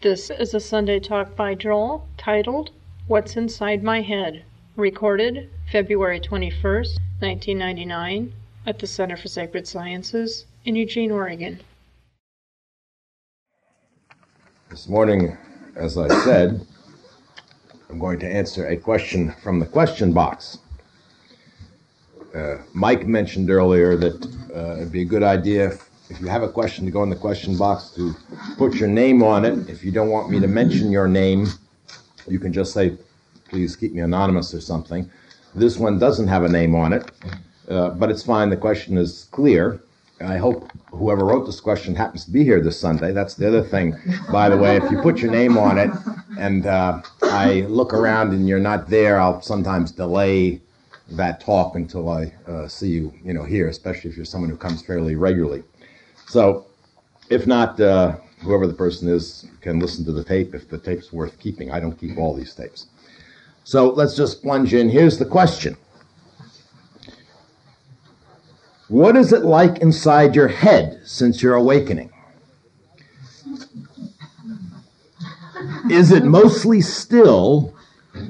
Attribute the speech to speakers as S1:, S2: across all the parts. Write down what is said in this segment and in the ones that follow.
S1: This is a Sunday talk by Joel titled What's Inside My Head, recorded February 21st, 1999, at the Center for Sacred Sciences in Eugene, Oregon.
S2: This morning, as I said, I'm going to answer a question from the question box. Uh, Mike mentioned earlier that uh, it'd be a good idea if, you have a question to go in the question box to put your name on it. If you don't want me to mention your name, you can just say, please keep me anonymous or something. This one doesn't have a name on it, uh, but it's fine. The question is clear. I hope whoever wrote this question happens to be here this Sunday. That's the other thing, by the way. If you put your name on it and uh, I look around and you're not there, I'll sometimes delay that talk until I uh, see you, you know, here, especially if you're someone who comes fairly regularly. So, if not, uh, whoever the person is can listen to the tape if the tape's worth keeping. I don't keep all these tapes. So let's just plunge in. Here's the question. What is it like inside your head since your awakening? Is it mostly still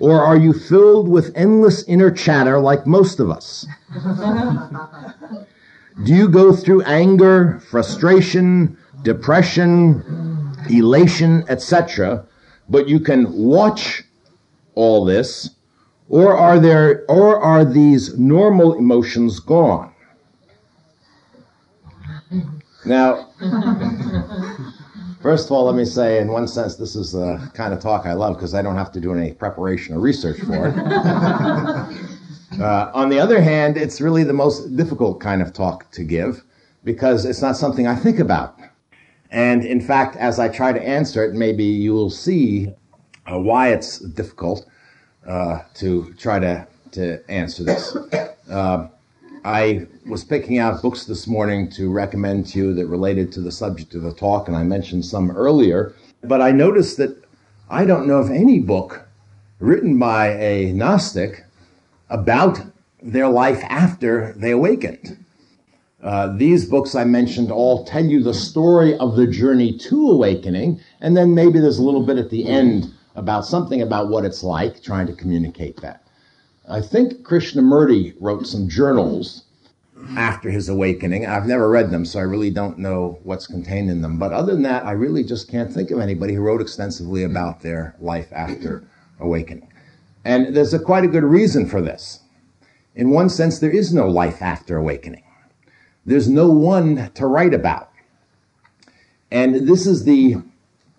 S2: or are you filled with endless inner chatter like most of us? Do you go through anger, frustration, depression, elation, etc., but you can watch all this, or are there or are these normal emotions gone? Now, First of all, let me say, in one sense, this is the kind of talk I love because I don't have to do any preparation or research for it. uh, on the other hand, it's really the most difficult kind of talk to give because it's not something I think about. And in fact, as I try to answer it, maybe you will see uh, why it's difficult uh, to try to, to answer this. Uh, I was picking out books this morning to recommend to you that related to the subject of the talk, and I mentioned some earlier. But I noticed that I don't know of any book written by a Gnostic about their life after they awakened. Uh, these books I mentioned all tell you the story of the journey to awakening, and then maybe there's a little bit at the end about something about what it's like, trying to communicate that. I think Krishnamurti wrote some journals after his awakening. I've never read them, so I really don't know what's contained in them. But other than that, I really just can't think of anybody who wrote extensively about their life after awakening. And there's a quite a good reason for this. In one sense, there is no life after awakening. There's no one to write about. And this is the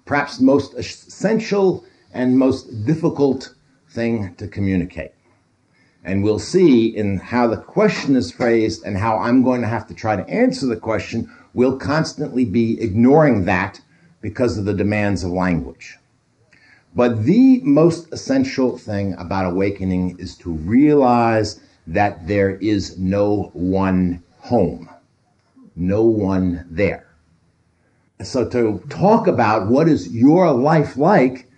S2: perhaps most essential and most difficult thing to communicate. And we'll see in how the question is phrased and how I'm going to have to try to answer the question, we'll constantly be ignoring that because of the demands of language. But the most essential thing about awakening is to realize that there is no one home, no one there. So to talk about what is your life like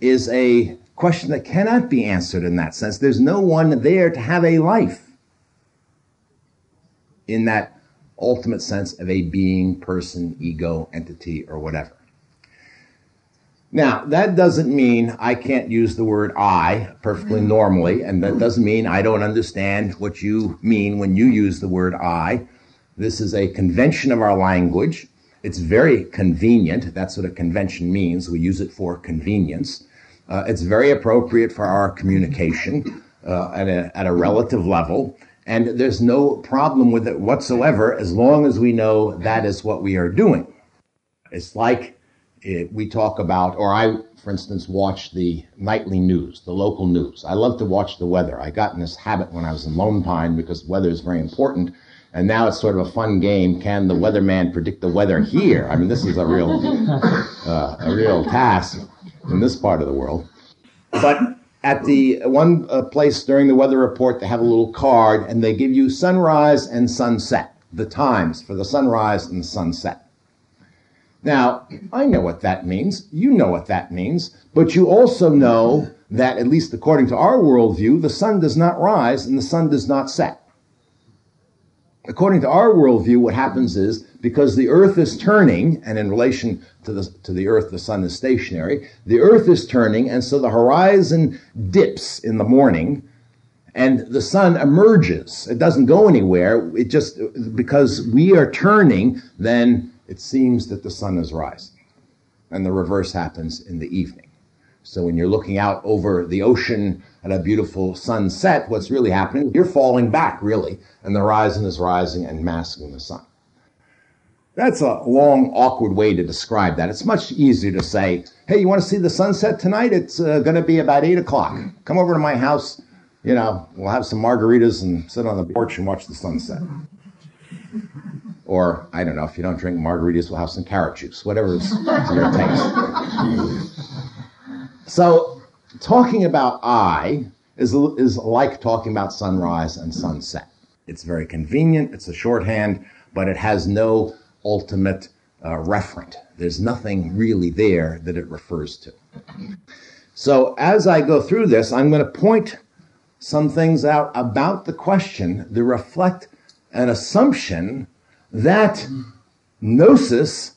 S2: is a question that cannot be answered in that sense. There's no one there to have a life in that ultimate sense of a being, person, ego, entity, or whatever. Now, that doesn't mean I can't use the word I perfectly normally, and that doesn't mean I don't understand what you mean when you use the word I. This is a convention of our language. It's very convenient. That's what a convention means. We use it for convenience. Uh, it's very appropriate for our communication uh, at, a, at a relative level. And there's no problem with it whatsoever as long as we know that is what we are doing. It's like it, we talk about, or I, for instance, watch the nightly news, the local news. I love to watch the weather. I got in this habit when I was in Lone Pine because weather is very important. And now it's sort of a fun game. Can the weatherman predict the weather here? I mean, this is a real, uh, a real task in this part of the world. But at the one uh, place during the weather report, they have a little card and they give you sunrise and sunset, the times for the sunrise and sunset. Now, I know what that means. You know what that means. But you also know that, at least according to our worldview, the sun does not rise and the sun does not set. according to our worldview, what happens is because the earth is turning, and in relation to the, to the earth, the sun is stationary, the earth is turning, and so the horizon dips in the morning, and the sun emerges. It doesn't go anywhere. It just, because we are turning, then it seems that the sun is rising. And the reverse happens in the evening. So when you're looking out over the ocean at a beautiful sunset, what's really happening, you're falling back, really, and the horizon is rising and masking the sun. That's a long, awkward way to describe that. It's much easier to say, hey, you want to see the sunset tonight? It's uh, going to be about 8 o'clock. Come over to my house. You know, we'll have some margaritas and sit on the porch and watch the sunset. Or, I don't know, if you don't drink margaritas, we'll have some carrot juice, whatever is your taste. So, talking about I is, is like talking about sunrise and sunset. It's very convenient, it's a shorthand, but it has no ultimate uh, referent. There's nothing really there that it refers to. So, as I go through this, I'm going to point some things out about the question that reflect an assumption that gnosis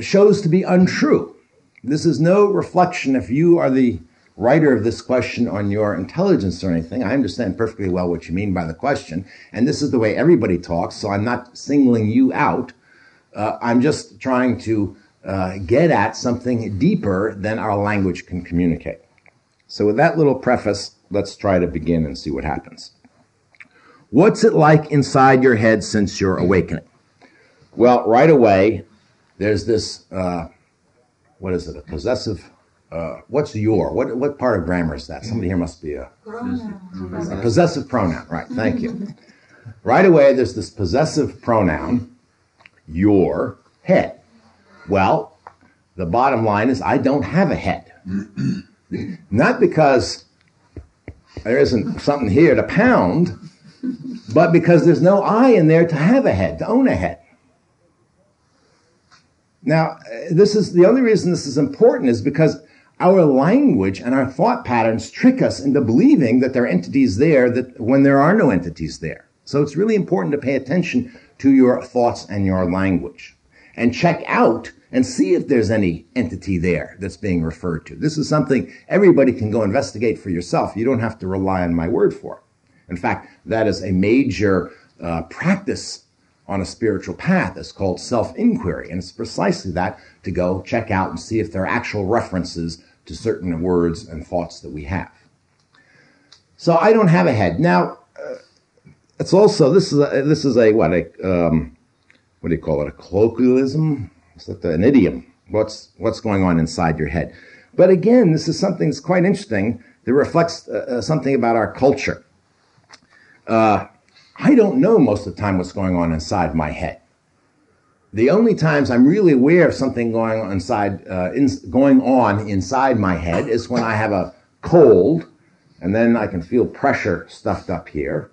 S2: shows to be untrue. This is no reflection if you are the writer of this question on your intelligence or anything. I understand perfectly well what you mean by the question, and this is the way everybody talks, so I'm not singling you out. Uh, I'm just trying to uh, get at something deeper than our language can communicate. So, with that little preface, let's try to begin and see what happens. What's it like inside your head since your awakening? Well, right away, there's this, uh, what is it, a possessive, uh, what's your? What, what part of grammar is that? Somebody here must be a, a possessive pronoun, right, thank you. Right away, there's this possessive pronoun, your head. Well, the bottom line is I don't have a head. Not because there isn't something here to pound, but because there's no I in there to have a head, to own a head. Now, uh, this is the only reason this is important is because our language and our thought patterns trick us into believing that there are entities there that when there are no entities there. So it's really important to pay attention to your thoughts and your language and check out and see if there's any entity there that's being referred to. This is something everybody can go investigate for yourself. You don't have to rely on my word for it. In fact, that is a major uh, practice on a spiritual path. It's called self-inquiry. And it's precisely that to go check out and see if there are actual references to certain words and thoughts that we have. So I don't have a head. Now, uh, it's also, this is a, this is a, what, a, um, what do you call it? A colloquialism? It's like an idiom. What's, what's going on inside your head? But again, this is something that's quite interesting that reflects uh, uh something about our culture uh, I don't know most of the time what's going on inside my head. The only times I'm really aware of something going on inside, uh, in, going on inside my head is when I have a cold, and then I can feel pressure stuffed up here,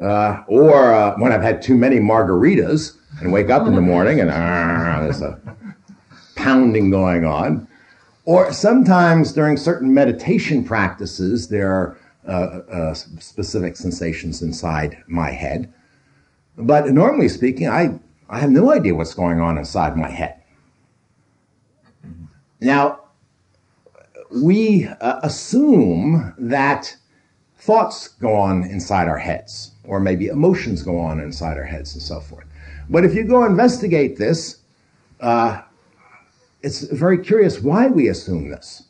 S2: uh, or uh, when I've had too many margaritas and wake up in the morning and uh, there's a pounding going on, or sometimes during certain meditation practices there are uh, uh, specific sensations inside my head. But normally speaking, I, I have no idea what's going on inside my head. Now, we uh, assume that thoughts go on inside our heads, or maybe emotions go on inside our heads, and so forth. But if you go investigate this, uh, it's very curious why we assume this.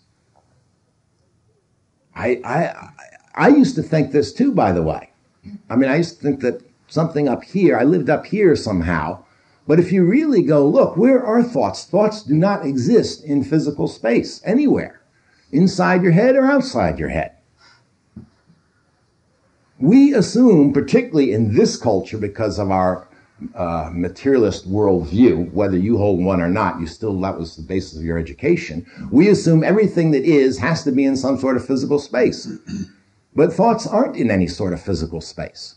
S2: I, I, I used to think this too, by the way. I mean, I used to think that something up here, I lived up here somehow. But if you really go look, where are thoughts? Thoughts do not exist in physical space anywhere, inside your head or outside your head. We assume, particularly in this culture, because of our uh, materialist worldview, whether you hold one or not, you still, that was the basis of your education. We assume everything that is has to be in some sort of physical space. But thoughts aren't in any sort of physical space.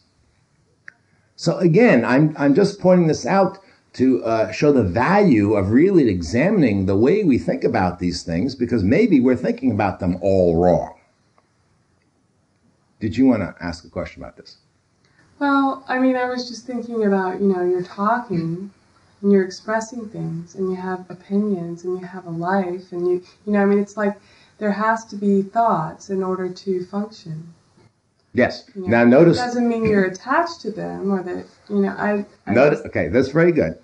S2: So again, I'm, I'm just pointing this out to uh, show the value of really examining the way we think about these things because maybe we're thinking about them all wrong. Did you want to ask a question about this?
S3: Well, I mean, I was just thinking about, you know, you're talking and you're expressing things and you have opinions and you have a life and you, you know, I mean, it's like there has to be thoughts in order to function.
S2: Yes.
S3: You know,
S2: now notice.
S3: It doesn't mean you're attached to them or that, you know, I. I
S2: notice
S3: just-
S2: okay, that's very good.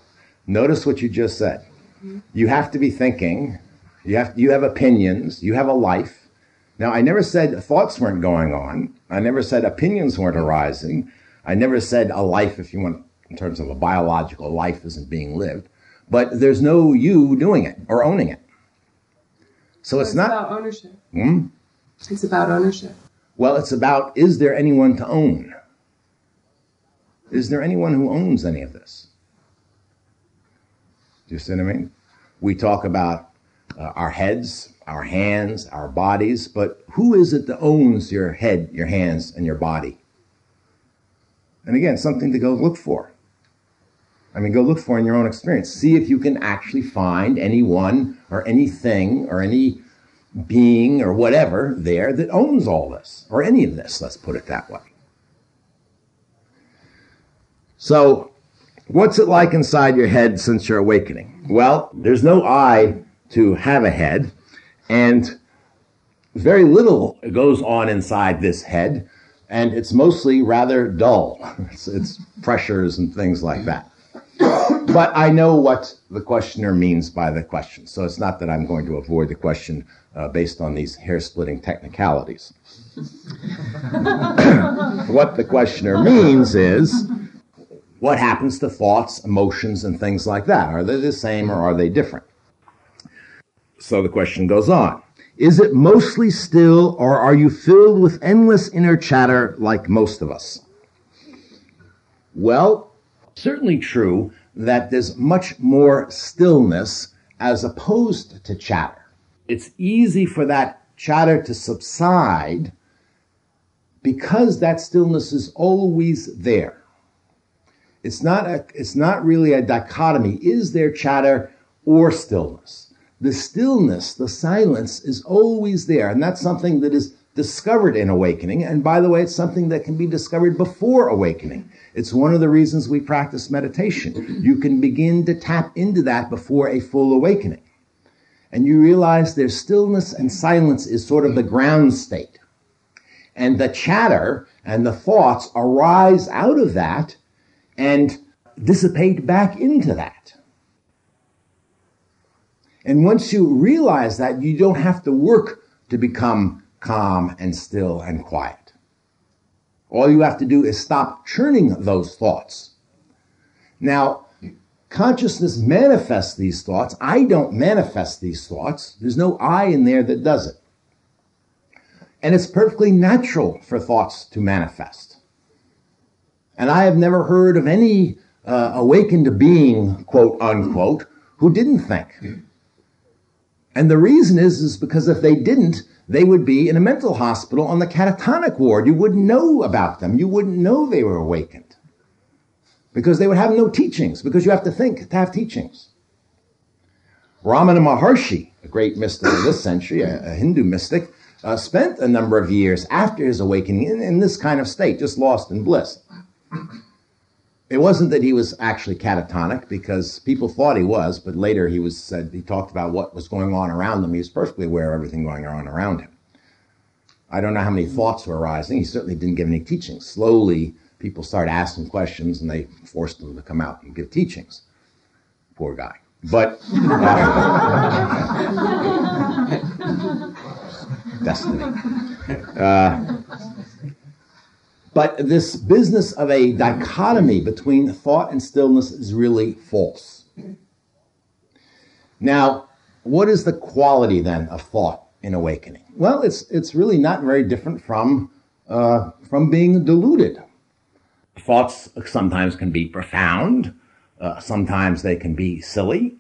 S2: Notice what you just said. Mm-hmm. You have to be thinking. You have you have opinions. You have a life. Now, I never said thoughts weren't going on. I never said opinions weren't arising. I never said a life, if you want, in terms of a biological life, isn't being lived. But there's no you doing it or owning it. So it's not.
S3: about ownership.
S2: Hmm?
S3: It's about ownership.
S2: Well, it's about is there anyone to own? Is there anyone who owns any of this? Do you see what I mean? We talk about uh, our heads, our hands, our bodies, but who is it that owns your head, your hands, and your body? And again, something to go look for. I mean, go look for in your own experience. See if you can actually find anyone or anything or any being or whatever there that owns all this or any of this, let's put it that way. So, what's it like inside your head since your awakening? Well, there's no I to have a head, and very little goes on inside this head, and it's mostly rather dull. It's, it's pressures and things like that. But I know what the questioner means by the question, so it's not that I'm going to avoid the question uh, based on these hair splitting technicalities. what the questioner means is what happens to thoughts, emotions, and things like that? Are they the same or are they different? So the question goes on. Is it mostly still or are you filled with endless inner chatter like most of us? Well, certainly true that there's much more stillness as opposed to chatter. It's easy for that chatter to subside because that stillness is always there. It's not a, it's not really a dichotomy. Is there chatter or stillness? The stillness, the silence is always there. And that's something that is discovered in awakening. And by the way, it's something that can be discovered before awakening. It's one of the reasons we practice meditation. You can begin to tap into that before a full awakening. And you realize there's stillness and silence is sort of the ground state. And the chatter and the thoughts arise out of that and dissipate back into that. And once you realize that, you don't have to work to become calm and still and quiet. All you have to do is stop churning those thoughts. Now, consciousness manifests these thoughts. I don't manifest these thoughts. There's no I in there that does it. And it's perfectly natural for thoughts to manifest. And I have never heard of any uh, awakened being, quote unquote, who didn't think. And the reason is, is because if they didn't, they would be in a mental hospital on the catatonic ward. You wouldn't know about them. You wouldn't know they were awakened. Because they would have no teachings, because you have to think to have teachings. Ramana Maharshi, a great mystic of this century, a, a Hindu mystic, uh, spent a number of years after his awakening in, in this kind of state, just lost in bliss. It wasn't that he was actually catatonic because people thought he was, but later he was said he talked about what was going on around him. He was perfectly aware of everything going on around him. I don't know how many thoughts were arising. He certainly didn't give any teachings. Slowly, people started asking questions, and they forced him to come out and give teachings. Poor guy. But uh, destiny. Uh, but this business of a dichotomy between thought and stillness is really false. Now, what is the quality then of thought in awakening? Well, it's it's really not very different from uh, from being deluded. Thoughts sometimes can be profound, uh, sometimes they can be silly.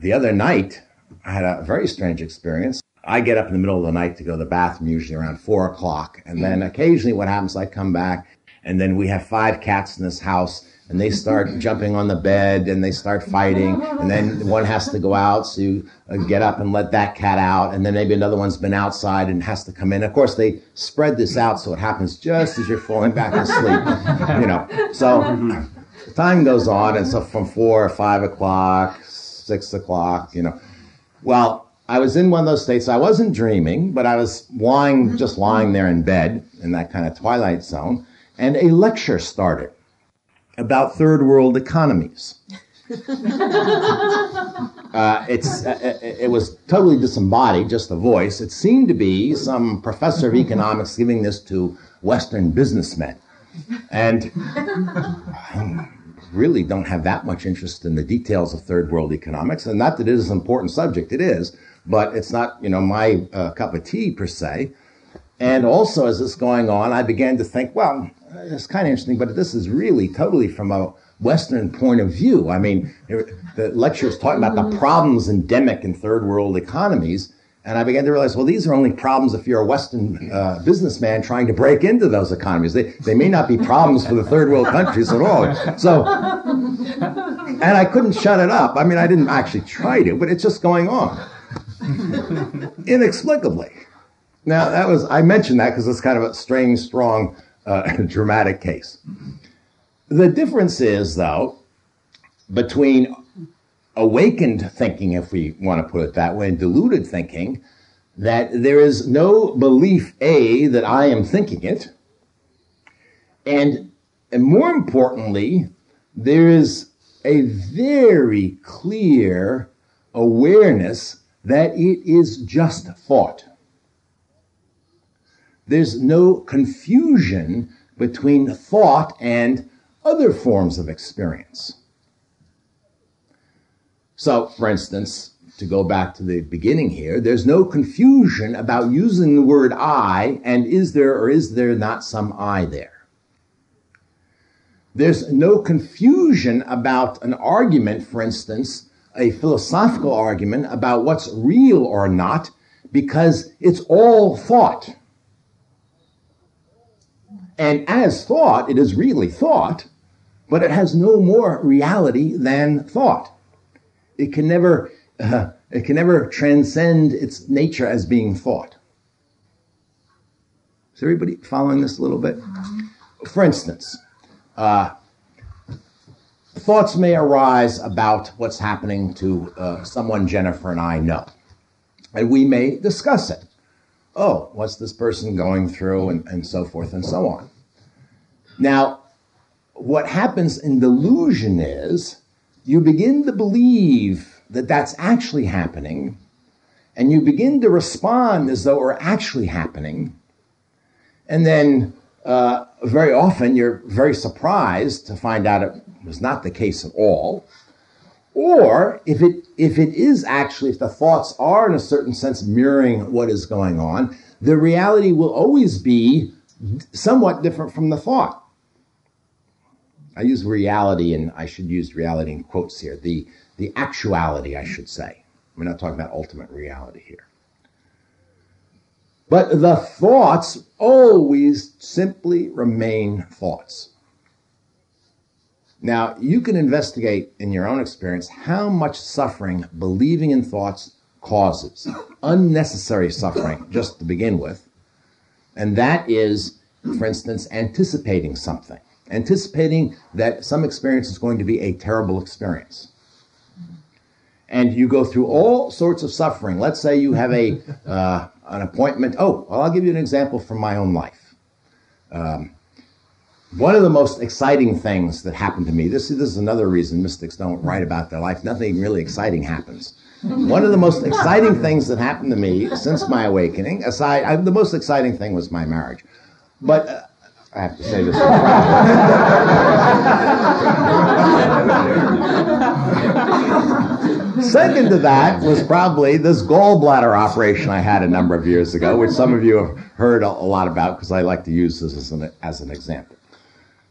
S2: The other night, I had a very strange experience. I get up in the middle of the night to go to the bathroom, usually around four o'clock, and then occasionally what happens, I come back And then we have five cats in this house and they start jumping on the bed and they start fighting and then one has to go out so you uh, get up and let that cat out and then maybe another one's been outside and has to come in. Of course they spread this out so it happens just as you're falling back asleep you know. So time goes on and so from four or five o'clock six o'clock you know. Well I was in one of those states. I wasn't dreaming, but I was lying, just lying there in bed in that kind of twilight zone, and a lecture started about third world economies. uh, it's, uh, it was totally disembodied, just a voice. It seemed to be some professor of economics giving this to Western businessmen. And I really don't have that much interest in the details of third world economics. And not that it is an important subject, it is, but it's not, you know, my uh, cup of tea per se. And also, as this going on, I began to think, well, it's kind of interesting, but this is really totally from a Western point of view. I mean, the lecture is talking about the problems endemic in third world economies. And I began to realize, well, these are only problems if you're a Western uh, businessman trying to break into those economies. They, they may not be problems for the third world countries at all. So, and I couldn't shut it up. I mean, I didn't actually try to, but it's just going on. Inexplicably. Now, that was, I mentioned that because it's kind of a strange, strong uh, dramatic case. The difference is, though, between awakened thinking, if we want to put it that way, and deluded thinking, that there is no belief, A, that I am thinking it, and, and more importantly, there is a very clear awareness that it is just thought there's no confusion between thought and other forms of experience. So, for instance, to go back to the beginning here, there's no confusion about using the word I and is there or is there not some I there. There's no confusion about an argument, for instance, a philosophical argument about what's real or not, because it's all thought. And as thought, it is really thought, but it has no more reality than thought. It can never, uh, it can never transcend its nature as being thought. Is everybody following this a little bit? For instance, uh, thoughts may arise about what's happening to uh, someone Jennifer and I know. And we may discuss it oh, what's this person going through, and, and so forth and so on. Now, what happens in delusion is you begin to believe that that's actually happening, and you begin to respond as though it were actually happening. And then uh, very often you're very surprised to find out it was not the case at all. Or if it if it is actually if the thoughts are in a certain sense mirroring what is going on, the reality will always be somewhat different from the thought. I use reality and I should use reality in quotes here. The the actuality, I should say. We're not talking about ultimate reality here. But the thoughts always simply remain thoughts. Now, you can investigate in your own experience how much suffering believing in thoughts causes. Unnecessary suffering, just to begin with. And that is, for instance, anticipating something, anticipating that some experience is going to be a terrible experience. And you go through all sorts of suffering. Let's say you have a uh, an appointment. Oh, well, I'll give you an example from my own life. Um, one of the most exciting things that happened to me, this, this is another reason mystics don't write about their life. Nothing really exciting happens. One of the most exciting things that happened to me since my awakening, aside, I, the most exciting thing was my marriage. But uh, I have to say this. Second to that was probably this gallbladder operation I had a number of years ago, which some of you have heard a, a lot about because I like to use this as an, as an example.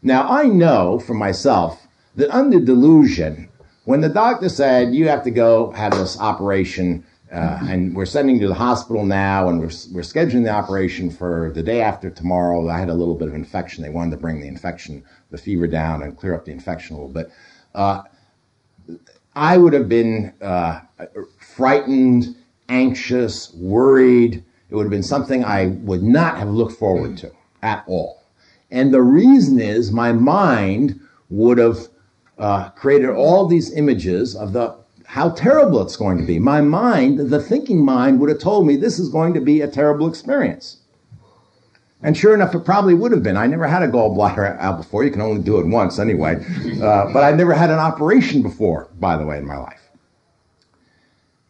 S2: Now, I know for myself that under delusion, when the doctor said you have to go have this operation uh, and we're sending you to the hospital now, and we're, we're scheduling the operation for the day after tomorrow. I had a little bit of infection. They wanted to bring the infection, the fever down, and clear up the infection a little bit. Uh, I would have been uh, frightened, anxious, worried. It would have been something I would not have looked forward to at all. And the reason is my mind would have uh, created all these images of the how terrible it's going to be. My mind, the thinking mind, would have told me this is going to be a terrible experience. And sure enough, it probably would have been. I never had a gallbladder out before. You can only do it once anyway. Uh, but I never had an operation before, by the way, in my life.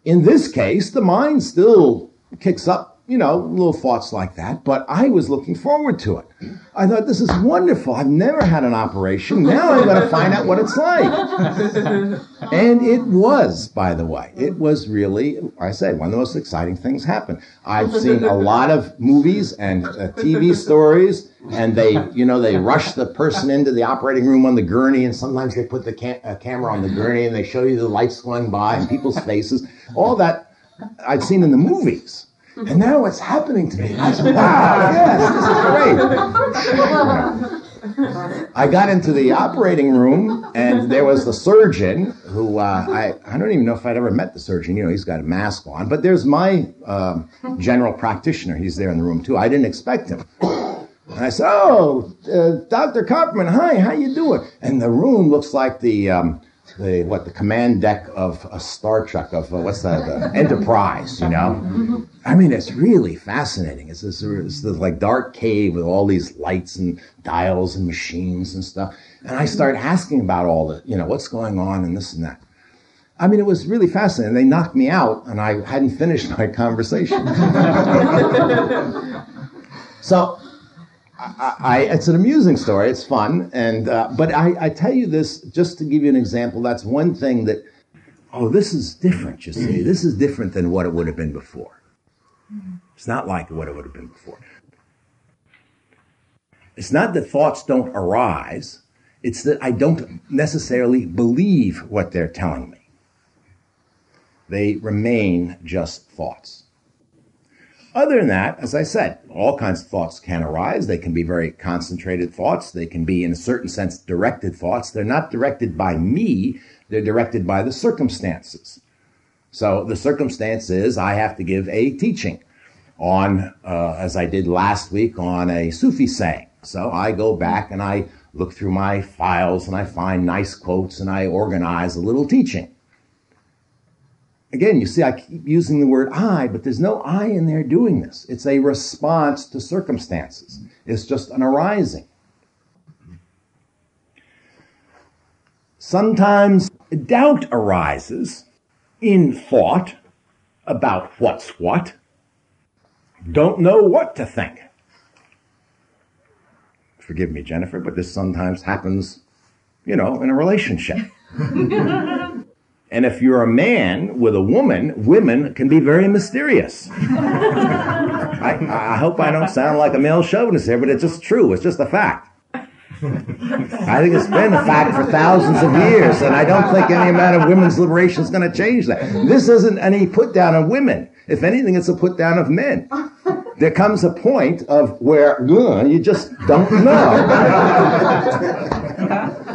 S2: In this case, the mind still kicks up you know, little thoughts like that, but I was looking forward to it. I thought, this is wonderful. I've never had an operation. Now I'm going to find out what it's like. and it was, by the way. It was really, I said, one of the most exciting things happened. I've seen a lot of movies and uh, TV stories, and they, you know, they rush the person into the operating room on the gurney, and sometimes they put the cam- uh, camera on the gurney and they show you the lights going by and people's faces. All that I'd seen in the movies. And now it's happening to me. I said, wow, yes, this is great. I got into the operating room, and there was the surgeon who uh, I, I don't even know if I'd ever met the surgeon. You know, he's got a mask on. But there's my uh, general practitioner. He's there in the room, too. I didn't expect him. And I said, oh, uh, Dr. Copperman, hi, how you doing? And the room looks like the... Um, the what the command deck of a Star Trek of uh, what's that the Enterprise, you know. I mean, it's really fascinating. It's this, it's this like dark cave with all these lights and dials and machines and stuff. And I started asking about all the, you know, what's going on and this and that. I mean, it was really fascinating. They knocked me out, and I hadn't finished my conversation. so I, I, it's an amusing story. It's fun, and uh, but I, I, tell you this just to give you an example. That's one thing that. Oh, this is different. You see, this is different than what it would have been before. It's not like what it would have been before. It's not that thoughts don't arise. It's that I don't necessarily believe what they're telling me. They remain just thoughts. Other than that, as I said, all kinds of thoughts can arise. They can be very concentrated thoughts. They can be, in a certain sense, directed thoughts. They're not directed by me. They're directed by the circumstances. So the circumstance is I have to give a teaching on, uh, as I did last week, on a Sufi saying. So I go back and I look through my files and I find nice quotes and I organize a little teaching. Again, you see, I keep using the word I, but there's no I in there doing this. It's a response to circumstances. It's just an arising. Sometimes doubt arises in thought about what's what. Don't know what to think. Forgive me, Jennifer, but this sometimes happens, you know, in a relationship. And if you're a man with a woman, women can be very mysterious. I, I, hope I don't sound like a male chauvinist here, but it's just true. It's just a fact. I think it's been a fact for thousands of years, and I don't think any amount of women's liberation is going to change that. This isn't any put down of women. If anything, it's a put down of men. There comes a point of where you just don't know.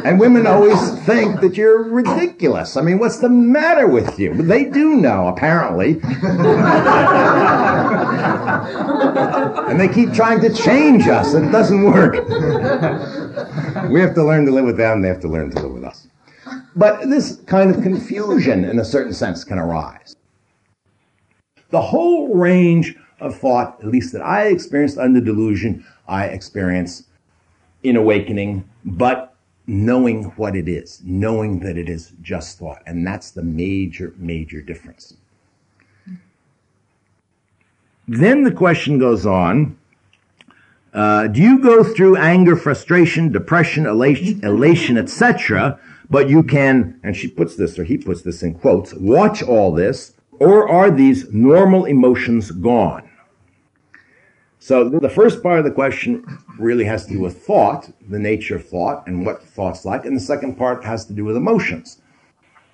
S2: And women always think that you're ridiculous. I mean, what's the matter with you? But they do know, apparently. and they keep trying to change us, and it doesn't work. we have to learn to live with them, they have to learn to live with us. But this kind of confusion, in a certain sense, can arise. The whole range of thought, at least that I experienced under delusion, I experience in awakening, but knowing what it is, knowing that it is just thought. And that's the major, major difference. Then the question goes on. Uh, do you go through anger, frustration, depression, elation, elation etc., but you can, and she puts this, or he puts this in quotes, watch all this, or are these normal emotions gone? So the first part of the question really has to do with thought, the nature of thought and what thought's like. And the second part has to do with emotions.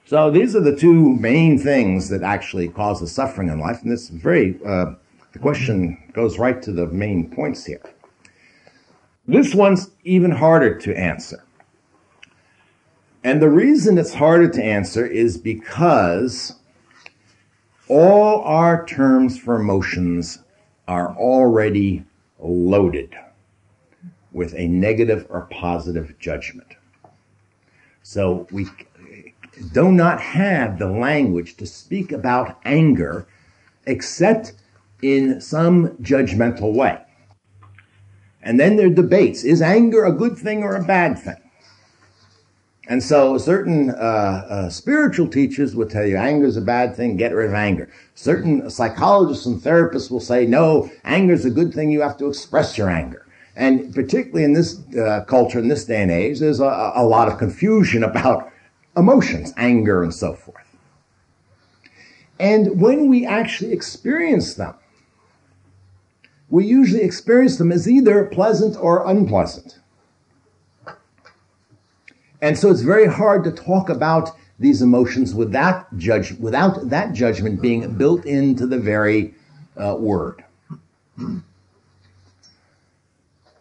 S2: So these are the two main things that actually cause the suffering in life, and this very uh, the question goes right to the main points here. This one's even harder to answer. And the reason it's harder to answer is because all our terms for emotions are already loaded with a negative or positive judgment. So we do not have the language to speak about anger except in some judgmental way. And then there are debates. Is anger a good thing or a bad thing? And so certain uh, uh, spiritual teachers will tell you anger is a bad thing, get rid of anger. Certain psychologists and therapists will say, no, anger is a good thing, you have to express your anger. And particularly in this uh, culture, in this day and age, there's a, a lot of confusion about emotions, anger and so forth. And when we actually experience them, we usually experience them as either pleasant or unpleasant. And so it's very hard to talk about these emotions without judge, without that judgment being built into the very uh, word.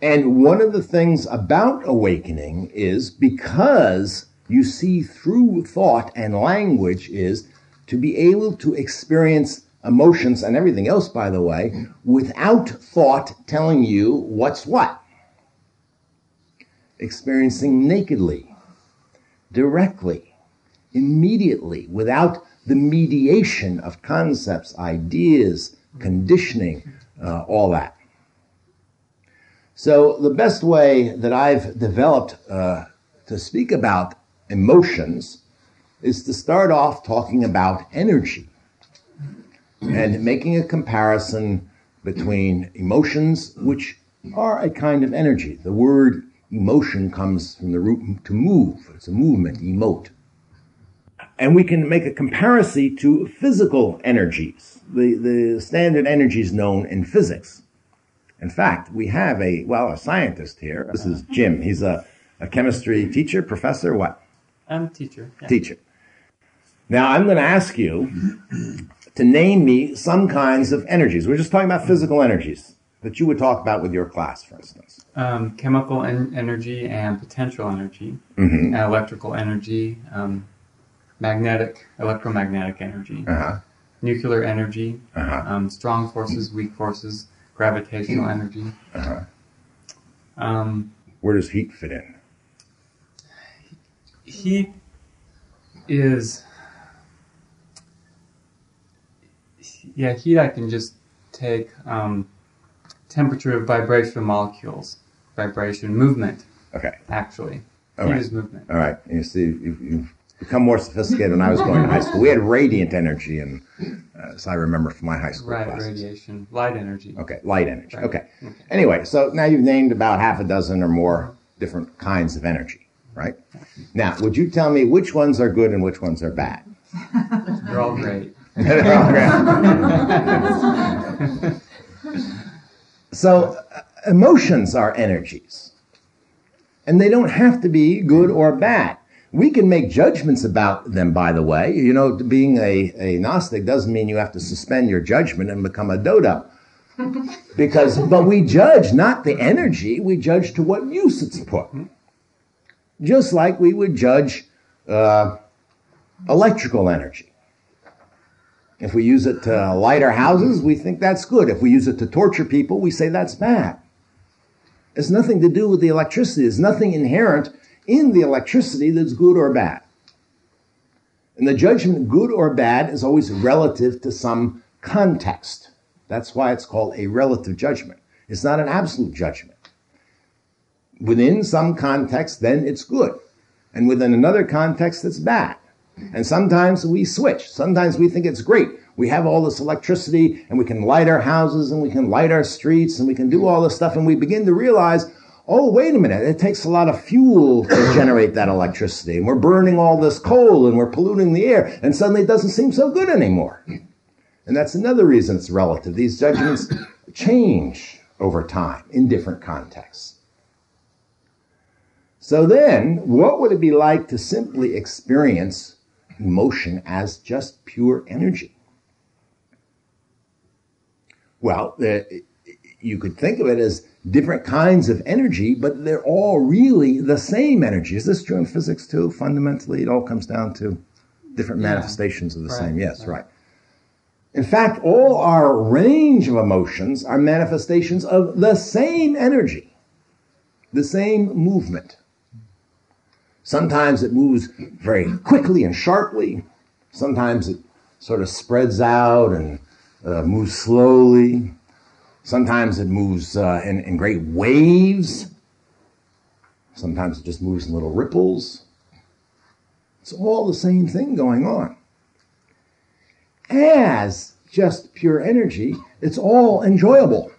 S2: And one of the things about awakening is because you see through thought and language is to be able to experience emotions and everything else, by the way, without thought telling you what's what. Experiencing nakedly, directly, immediately, without the mediation of concepts, ideas, conditioning, uh, all that. So the best way that I've developed uh, to speak about emotions is to start off talking about energy and making a comparison between emotions, which are a kind of energy. The word emotion comes from the root to move. It's a movement, emote. And we can make a comparison to physical energies, the, the standard energies known in physics. In fact, we have a, well, a scientist here. This is Jim. He's a, a chemistry teacher, professor, what?
S4: I'm a teacher. Yeah.
S2: Teacher. Now I'm going to ask you to name me some kinds of energies. We're just talking about physical energies that you would talk about with your class, for instance.
S4: Um, chemical en- energy and potential energy,
S2: Mm-hmm.
S4: uh, electrical energy, um, magnetic, electromagnetic energy,
S2: Uh-huh.
S4: nuclear energy,
S2: Uh-huh.
S4: um, strong forces, weak forces, gravitational energy.
S2: Uh-huh.
S4: Um,
S2: Where does heat fit in?
S4: heat is yeah heat i can just take um, temperature of vibration of molecules vibration movement
S2: Okay.
S4: actually
S2: All
S4: heat
S2: right.
S4: is movement
S2: All right. You see, you've, you've become more sophisticated when I was going to high school. We had radiant energy, and uh, so I remember from my high school
S4: right
S2: classes.
S4: radiation light energy
S2: Okay, light energy.
S4: Right.
S2: Okay. Anyway, so now you've named about half a dozen or more different kinds of energy, right? Now, would you tell me which ones are good and which ones are bad?
S4: They're all great.
S2: They're all great so, uh, emotions are energies, and they don't have to be good or bad. We can make judgments about them, by the way. You know, being a, a Gnostic doesn't mean you have to suspend your judgment and become a dodo. Because, but we judge not the energy, we judge to what use it's put. Just like we would judge uh, electrical energy. If we use it to light our houses, we think that's good. If we use it to torture people, we say that's bad. It's nothing to do with the electricity. There's nothing inherent in the electricity that's good or bad. And the judgment, good or bad, is always relative to some context. That's why it's called a relative judgment. It's not an absolute judgment. Within some context, then it's good. And within another context, it's bad. And sometimes we switch. Sometimes we think it's great. We have all this electricity and we can light our houses and we can light our streets and we can do all this stuff. And we begin to realize, oh, wait a minute, it takes a lot of fuel to generate that electricity. And we're burning all this coal and we're polluting the air. And suddenly it doesn't seem so good anymore. And that's another reason it's relative. These judgments change over time in different contexts. So then, what would it be like to simply experience emotion as just pure energy? Well, uh, you could think of it as different kinds of energy, but they're all really the same energy. Is this true in physics too? Fundamentally, it all comes down to different
S4: Yeah.
S2: manifestations of the
S4: Right,
S2: same. Yes,
S4: right.
S2: right. In fact, all our range of emotions are manifestations of the same energy, the same movement. Sometimes it moves very quickly and sharply. Sometimes it sort of spreads out and uh, moves slowly. Sometimes it moves uh, in, in great waves. Sometimes it just moves in little ripples. It's all the same thing going on. As just pure energy, it's all enjoyable.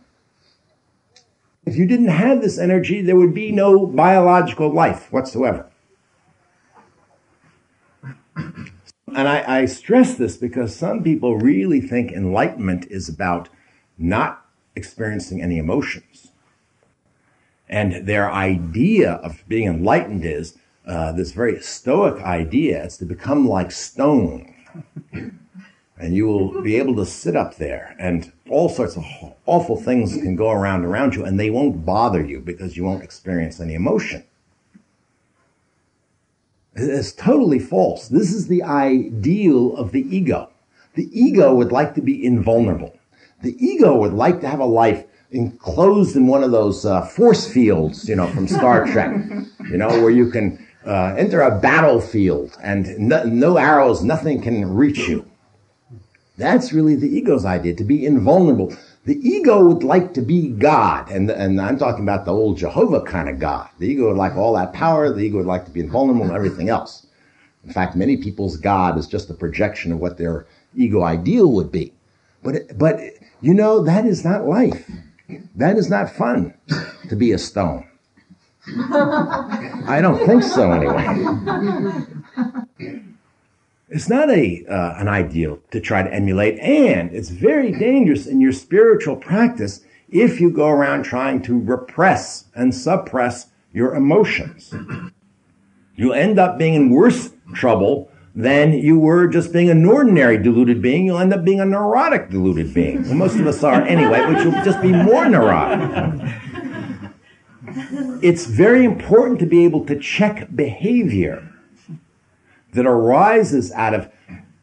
S2: If you didn't have this energy, there would be no biological life whatsoever. And I, I stress this because some people really think enlightenment is about not experiencing any emotions. And their idea of being enlightened is uh, this very stoic idea. It's to become like stone. and you will be able to sit up there and all sorts of awful things can go around around you and they won't bother you because you won't experience any emotion. It's totally false. This is the ideal of the ego. The ego would like to be invulnerable. The ego would like to have a life enclosed in one of those uh, force fields, you know, from Star Trek, you know, where you can uh, enter a battlefield and no, no arrows, nothing can reach you. That's really the ego's idea, to be invulnerable. The ego would like to be God, and, and I'm talking about the old Jehovah kind of God. The ego would like all that power, the ego would like to be invulnerable and everything else. In fact, many people's God is just a projection of what their ego ideal would be. But, but, you know, that is not life. That is not fun to be a stone. I don't think so anyway. It's not a uh, an ideal to try to emulate, and it's very dangerous in your spiritual practice if you go around trying to repress and suppress your emotions. You'll end up being in worse trouble than you were just being an ordinary deluded being. You'll end up being a neurotic deluded being. Well, most of us are anyway, but you'll just be more neurotic. It's very important to be able to check behavior that arises out of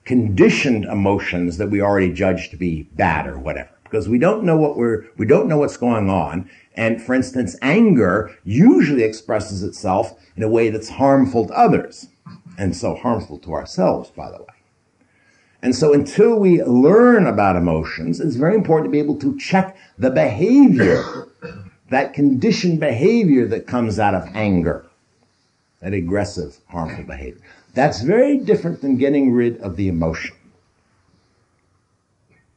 S2: conditioned emotions that we already judge to be bad or whatever because we don't know what we're we don't know what's going on and for instance anger usually expresses itself in a way that's harmful to others and so harmful to ourselves by the way and so until we learn about emotions it's very important to be able to check the behavior that conditioned behavior that comes out of anger that aggressive harmful behavior that's very different than getting rid of the emotion.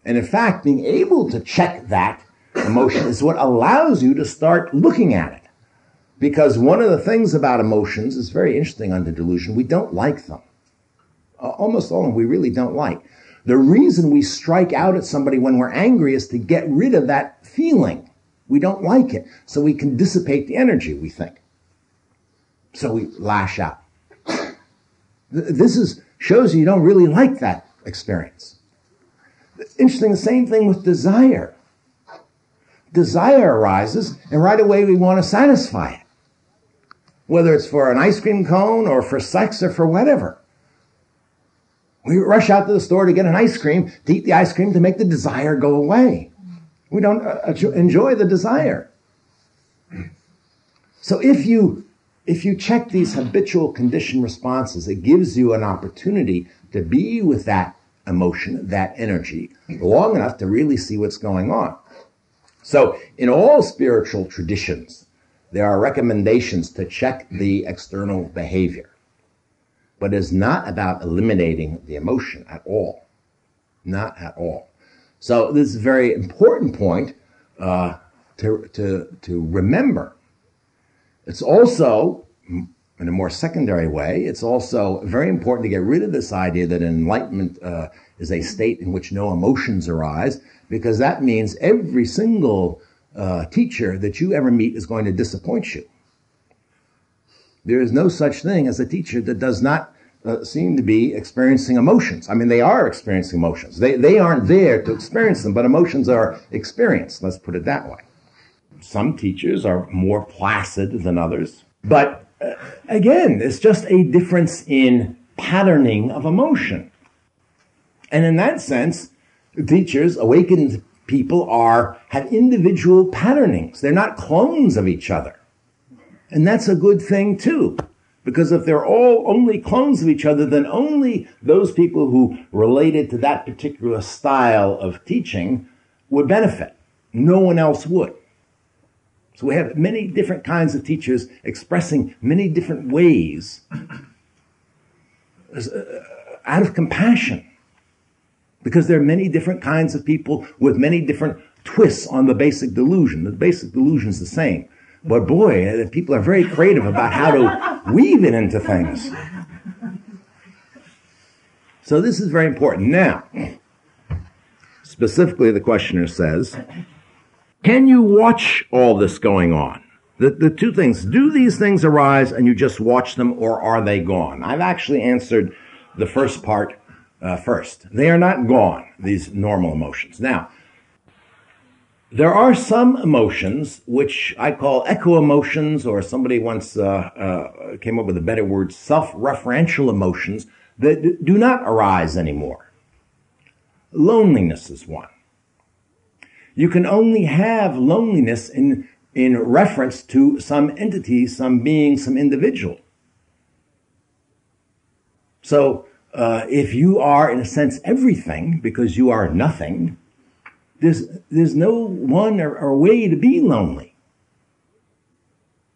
S2: And in fact, being able to check that emotion is what allows you to start looking at it. Because one of the things about emotions is very interesting under delusion. We don't like them. Almost all of them we really don't like. The reason we strike out at somebody when we're angry is to get rid of that feeling. We don't like it. So we can dissipate the energy, we think. So we lash out. This is shows you don't really like that experience. Interesting, the same thing with desire. Desire arises, and right away we want to satisfy it. Whether it's for an ice cream cone or for sex or for whatever. We rush out to the store to get an ice cream, to eat the ice cream to make the desire go away. We don't uh, enjoy the desire. So if you if you check these habitual conditioned responses, it gives you an opportunity to be with that emotion, that energy, long enough to really see what's going on. So, in all spiritual traditions, there are recommendations to check the external behavior, but it's not about eliminating the emotion at all. Not at all. So, this is a very important point uh, to, to, to remember it's also, in a more secondary way, it's also very important to get rid of this idea that enlightenment uh, is a state in which no emotions arise, because that means every single uh, teacher that you ever meet is going to disappoint you. There is no such thing as a teacher that does not uh, seem to be experiencing emotions. I mean, they are experiencing emotions. They, they aren't there to experience them, but emotions are experienced. Let's put it that way. Some teachers are more placid than others. But uh, again, it's just a difference in patterning of emotion. And in that sense, teachers, awakened people are, have individual patternings. They're not clones of each other. And that's a good thing too. Because if they're all only clones of each other, then only those people who related to that particular style of teaching would benefit. No one else would. So we have many different kinds of teachers expressing many different ways uh, out of compassion. Because there are many different kinds of people with many different twists on the basic delusion. The basic delusion is the same. But boy, uh, people are very creative about how to weave it into things. So this is very important. Now, specifically, the questioner says, can you watch all this going on? The, the two things, do these things arise and you just watch them or are they gone? I've actually answered the first part uh, first. They are not gone, these normal emotions. Now, there are some emotions which I call echo emotions, or somebody once uh, uh, came up with a better word, self-referential emotions that do not arise anymore. Loneliness is one. You can only have loneliness in, in reference to some entity, some being, some individual. So, uh, if you are, in a sense, everything because you are nothing, there's, there's no one or, or way to be lonely.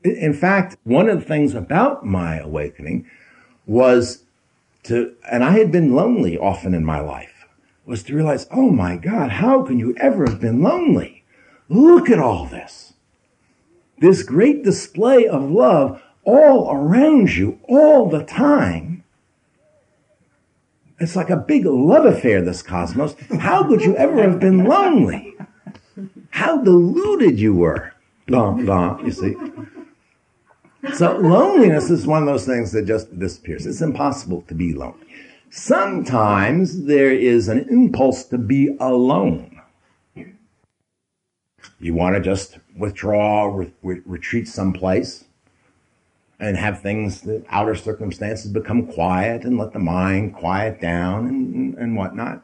S2: In fact, one of the things about my awakening was to, and I had been lonely often in my life, was to realize, oh my God, how can you ever have been lonely? Look at all this. This great display of love all around you all the time. It's like a big love affair, this cosmos. How could you ever have been lonely? How deluded you were. Blah, blah, you see. So loneliness is one of those things that just disappears. It's impossible to be lonely. Sometimes there is an impulse to be alone. You want to just withdraw, re- re- retreat someplace and have things, the outer circumstances become quiet and let the mind quiet down and, and whatnot.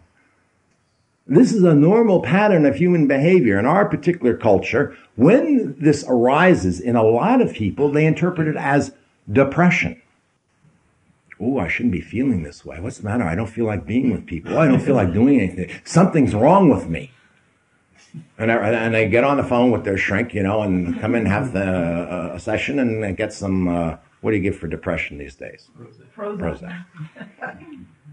S2: This is a normal pattern of human behavior. In our particular culture, when this arises in a lot of people, they interpret it as depression. Oh, I shouldn't be feeling this way. What's the matter? I don't feel like being with people. I don't feel like doing anything. Something's wrong with me. And I, and they get on the phone with their shrink, you know, and come in, have the, uh, a session and get some, uh, what do you give for depression these days?
S5: Prozac.
S2: Prozac.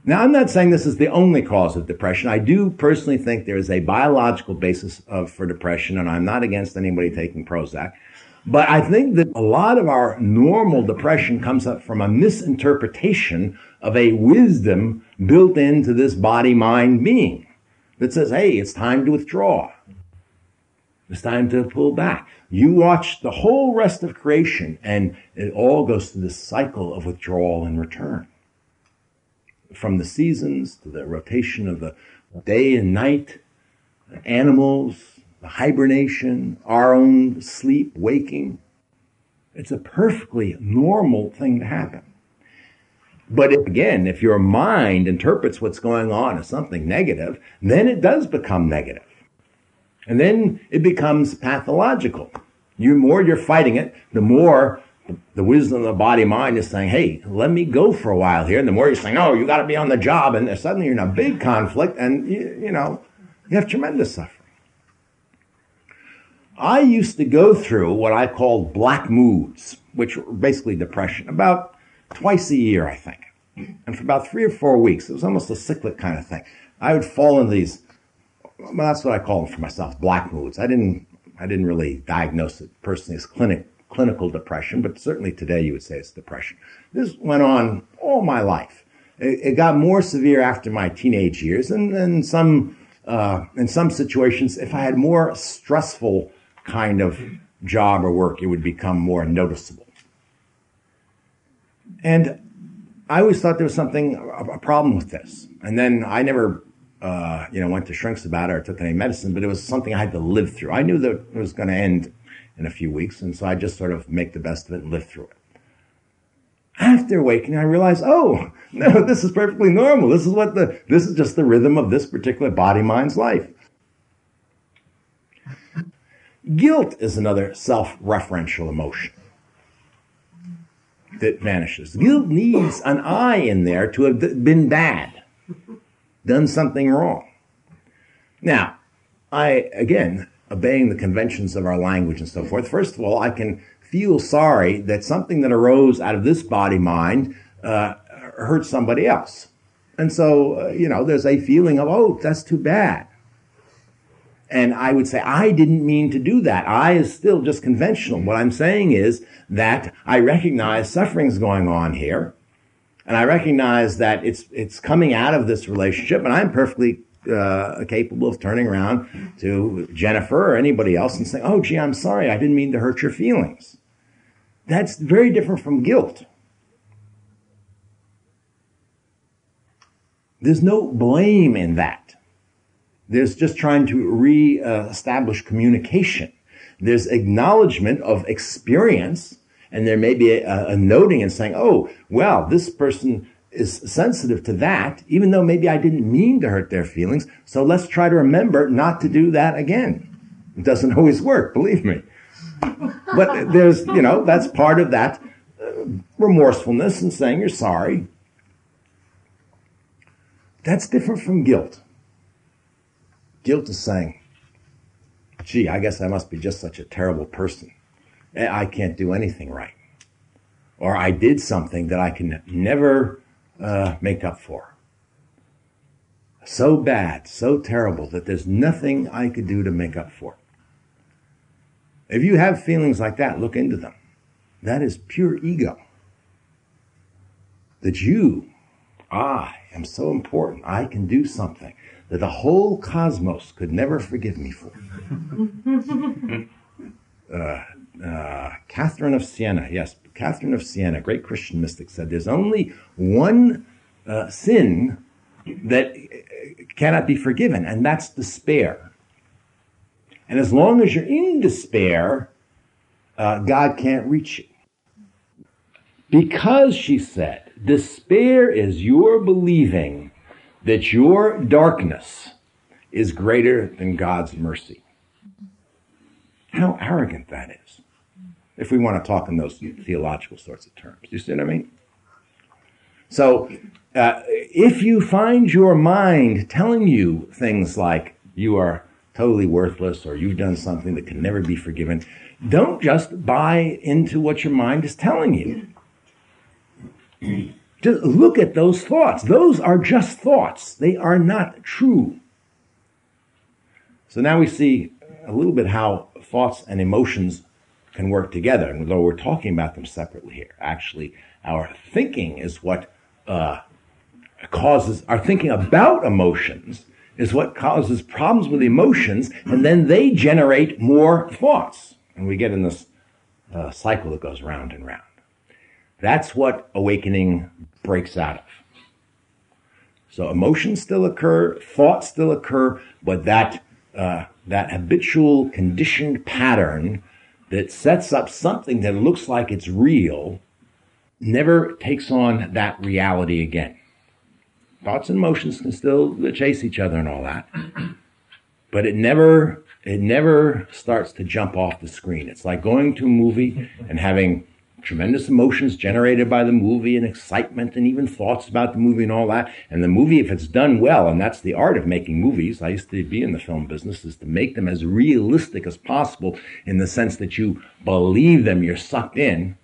S2: Now, I'm not saying this is the only cause of depression. I do personally think there is a biological basis of, for depression, and I'm not against anybody taking Prozac. But I think that a lot of our normal depression comes up from a misinterpretation of a wisdom built into this body mind being that says, hey, it's time to withdraw. It's time to pull back. You watch the whole rest of creation and it all goes through this cycle of withdrawal and return. From the seasons to the rotation of the day and night, animals, the hibernation, our own sleep, waking. It's a perfectly normal thing to happen. But if, again, if your mind interprets what's going on as something negative, then it does become negative. And then it becomes pathological. You more you're fighting it, the more the wisdom of the body mind is saying, hey, let me go for a while here. And the more you're saying, oh, you got to be on the job. And suddenly you're in a big conflict and, you, you know, you have tremendous suffering. I used to go through what I called black moods, which were basically depression, about twice a year, I think. And for about three or four weeks, it was almost a cyclic kind of thing. I would fall into these, well, that's what I call them for myself, black moods. I didn't, I didn't really diagnose it personally as clinic, clinical depression, but certainly today you would say it's depression. This went on all my life. It, it got more severe after my teenage years, and, and some, uh, in some situations, if I had more stressful kind of job or work, it would become more noticeable. And I always thought there was something, a problem with this. And then I never, uh, you know, went to shrinks about it or took any medicine, but it was something I had to live through. I knew that it was going to end in a few weeks. And so I just sort of make the best of it and live through it. After waking, I realized, oh, no, this is perfectly normal. This is what the, this is just the rhythm of this particular body mind's life. Guilt is another self-referential emotion that vanishes. Guilt needs an I in there to have been bad, done something wrong. Now, I, again, obeying the conventions of our language and so forth, first of all, I can feel sorry that something that arose out of this body mind uh, hurt somebody else. And so, uh, you know, there's a feeling of, oh, that's too bad. And I would say, I didn't mean to do that. I is still just conventional. What I'm saying is that I recognize suffering's going on here. And I recognize that it's, it's coming out of this relationship and I'm perfectly uh, capable of turning around to Jennifer or anybody else and saying, Oh, gee, I'm sorry. I didn't mean to hurt your feelings. That's very different from guilt. There's no blame in that. There's just trying to re-establish communication. There's acknowledgement of experience, and there may be a, a noting and saying, oh, well, this person is sensitive to that, even though maybe I didn't mean to hurt their feelings. So let's try to remember not to do that again. It doesn't always work, believe me. But there's, you know, that's part of that uh, remorsefulness and saying you're sorry. That's different from guilt. Guilt is saying, gee, I guess I must be just such a terrible person. I can't do anything right. Or I did something that I can never uh, make up for. So bad, so terrible that there's nothing I could do to make up for. If you have feelings like that, look into them. That is pure ego. That you, I, am so important. I can do something that the whole cosmos could never forgive me for. uh, uh, Catherine of Siena, yes, Catherine of Siena, great Christian mystic, said there's only one uh, sin that cannot be forgiven, and that's despair. And as long as you're in despair, uh, God can't reach you. Because, she said, despair is your believing that your darkness is greater than God's mercy. How arrogant that is, if we want to talk in those theological sorts of terms. You see what I mean? So, uh, if you find your mind telling you things like you are totally worthless or you've done something that can never be forgiven, don't just buy into what your mind is telling you. Just look at those thoughts. Those are just thoughts. They are not true. So now we see a little bit how thoughts and emotions can work together, and though we're talking about them separately here. Actually, our thinking is what uh, causes our thinking about emotions is what causes problems with emotions, and then they generate more thoughts, and we get in this uh, cycle that goes round and round. That's what awakening breaks out of. So emotions still occur, thoughts still occur, but that uh, that habitual conditioned pattern that sets up something that looks like it's real never takes on that reality again. Thoughts and emotions can still chase each other and all that, but it never it never starts to jump off the screen. It's like going to a movie and having tremendous emotions generated by the movie and excitement and even thoughts about the movie and all that. And the movie, if it's done well, and that's the art of making movies, I used to be in the film business, is to make them as realistic as possible in the sense that you believe them, you're sucked in.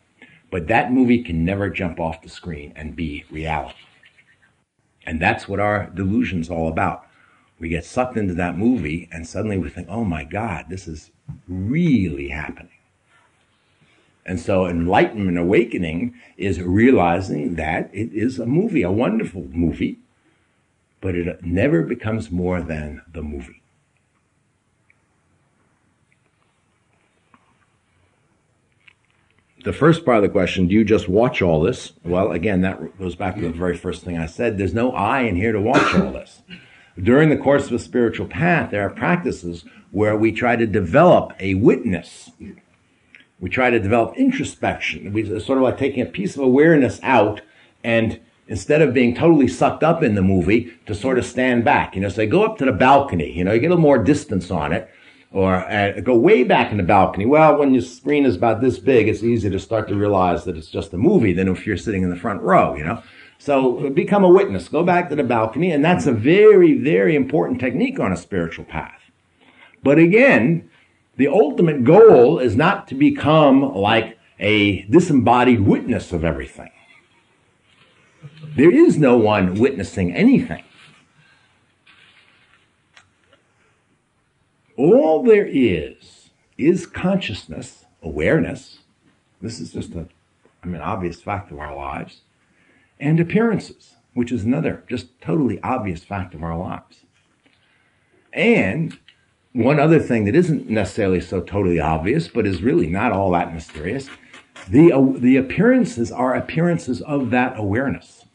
S2: But that movie can never jump off the screen and be reality. And that's what our delusion's all about. We get sucked into that movie and suddenly we think, oh my God, this is really happening. And so enlightenment awakening is realizing that it is a movie, a wonderful movie, but it never becomes more than the movie. the first part of the question, do you just watch all this? Well, again, that goes back to the very first thing I said. There's no I in here to watch all this. During the course of a spiritual path, there are practices where we try to develop a witness. We try to develop introspection. We sort of like taking a piece of awareness out and instead of being totally sucked up in the movie to sort of stand back. You know, so go up to the balcony, you know, you get a little more distance on it or uh, go way back in the balcony. Well, when your screen is about this big, it's easy to start to realize that it's just a movie than if you're sitting in the front row, you know. So become a witness. Go back to the balcony, and that's a very, very important technique on a spiritual path. But again, the ultimate goal is not to become like a disembodied witness of everything. There is no one witnessing anything. All there is is consciousness, awareness. This is just a, I mean, obvious fact of our lives, and appearances, which is another just totally obvious fact of our lives. And one other thing that isn't necessarily so totally obvious, but is really not all that mysterious, the, uh, the appearances are appearances of that awareness.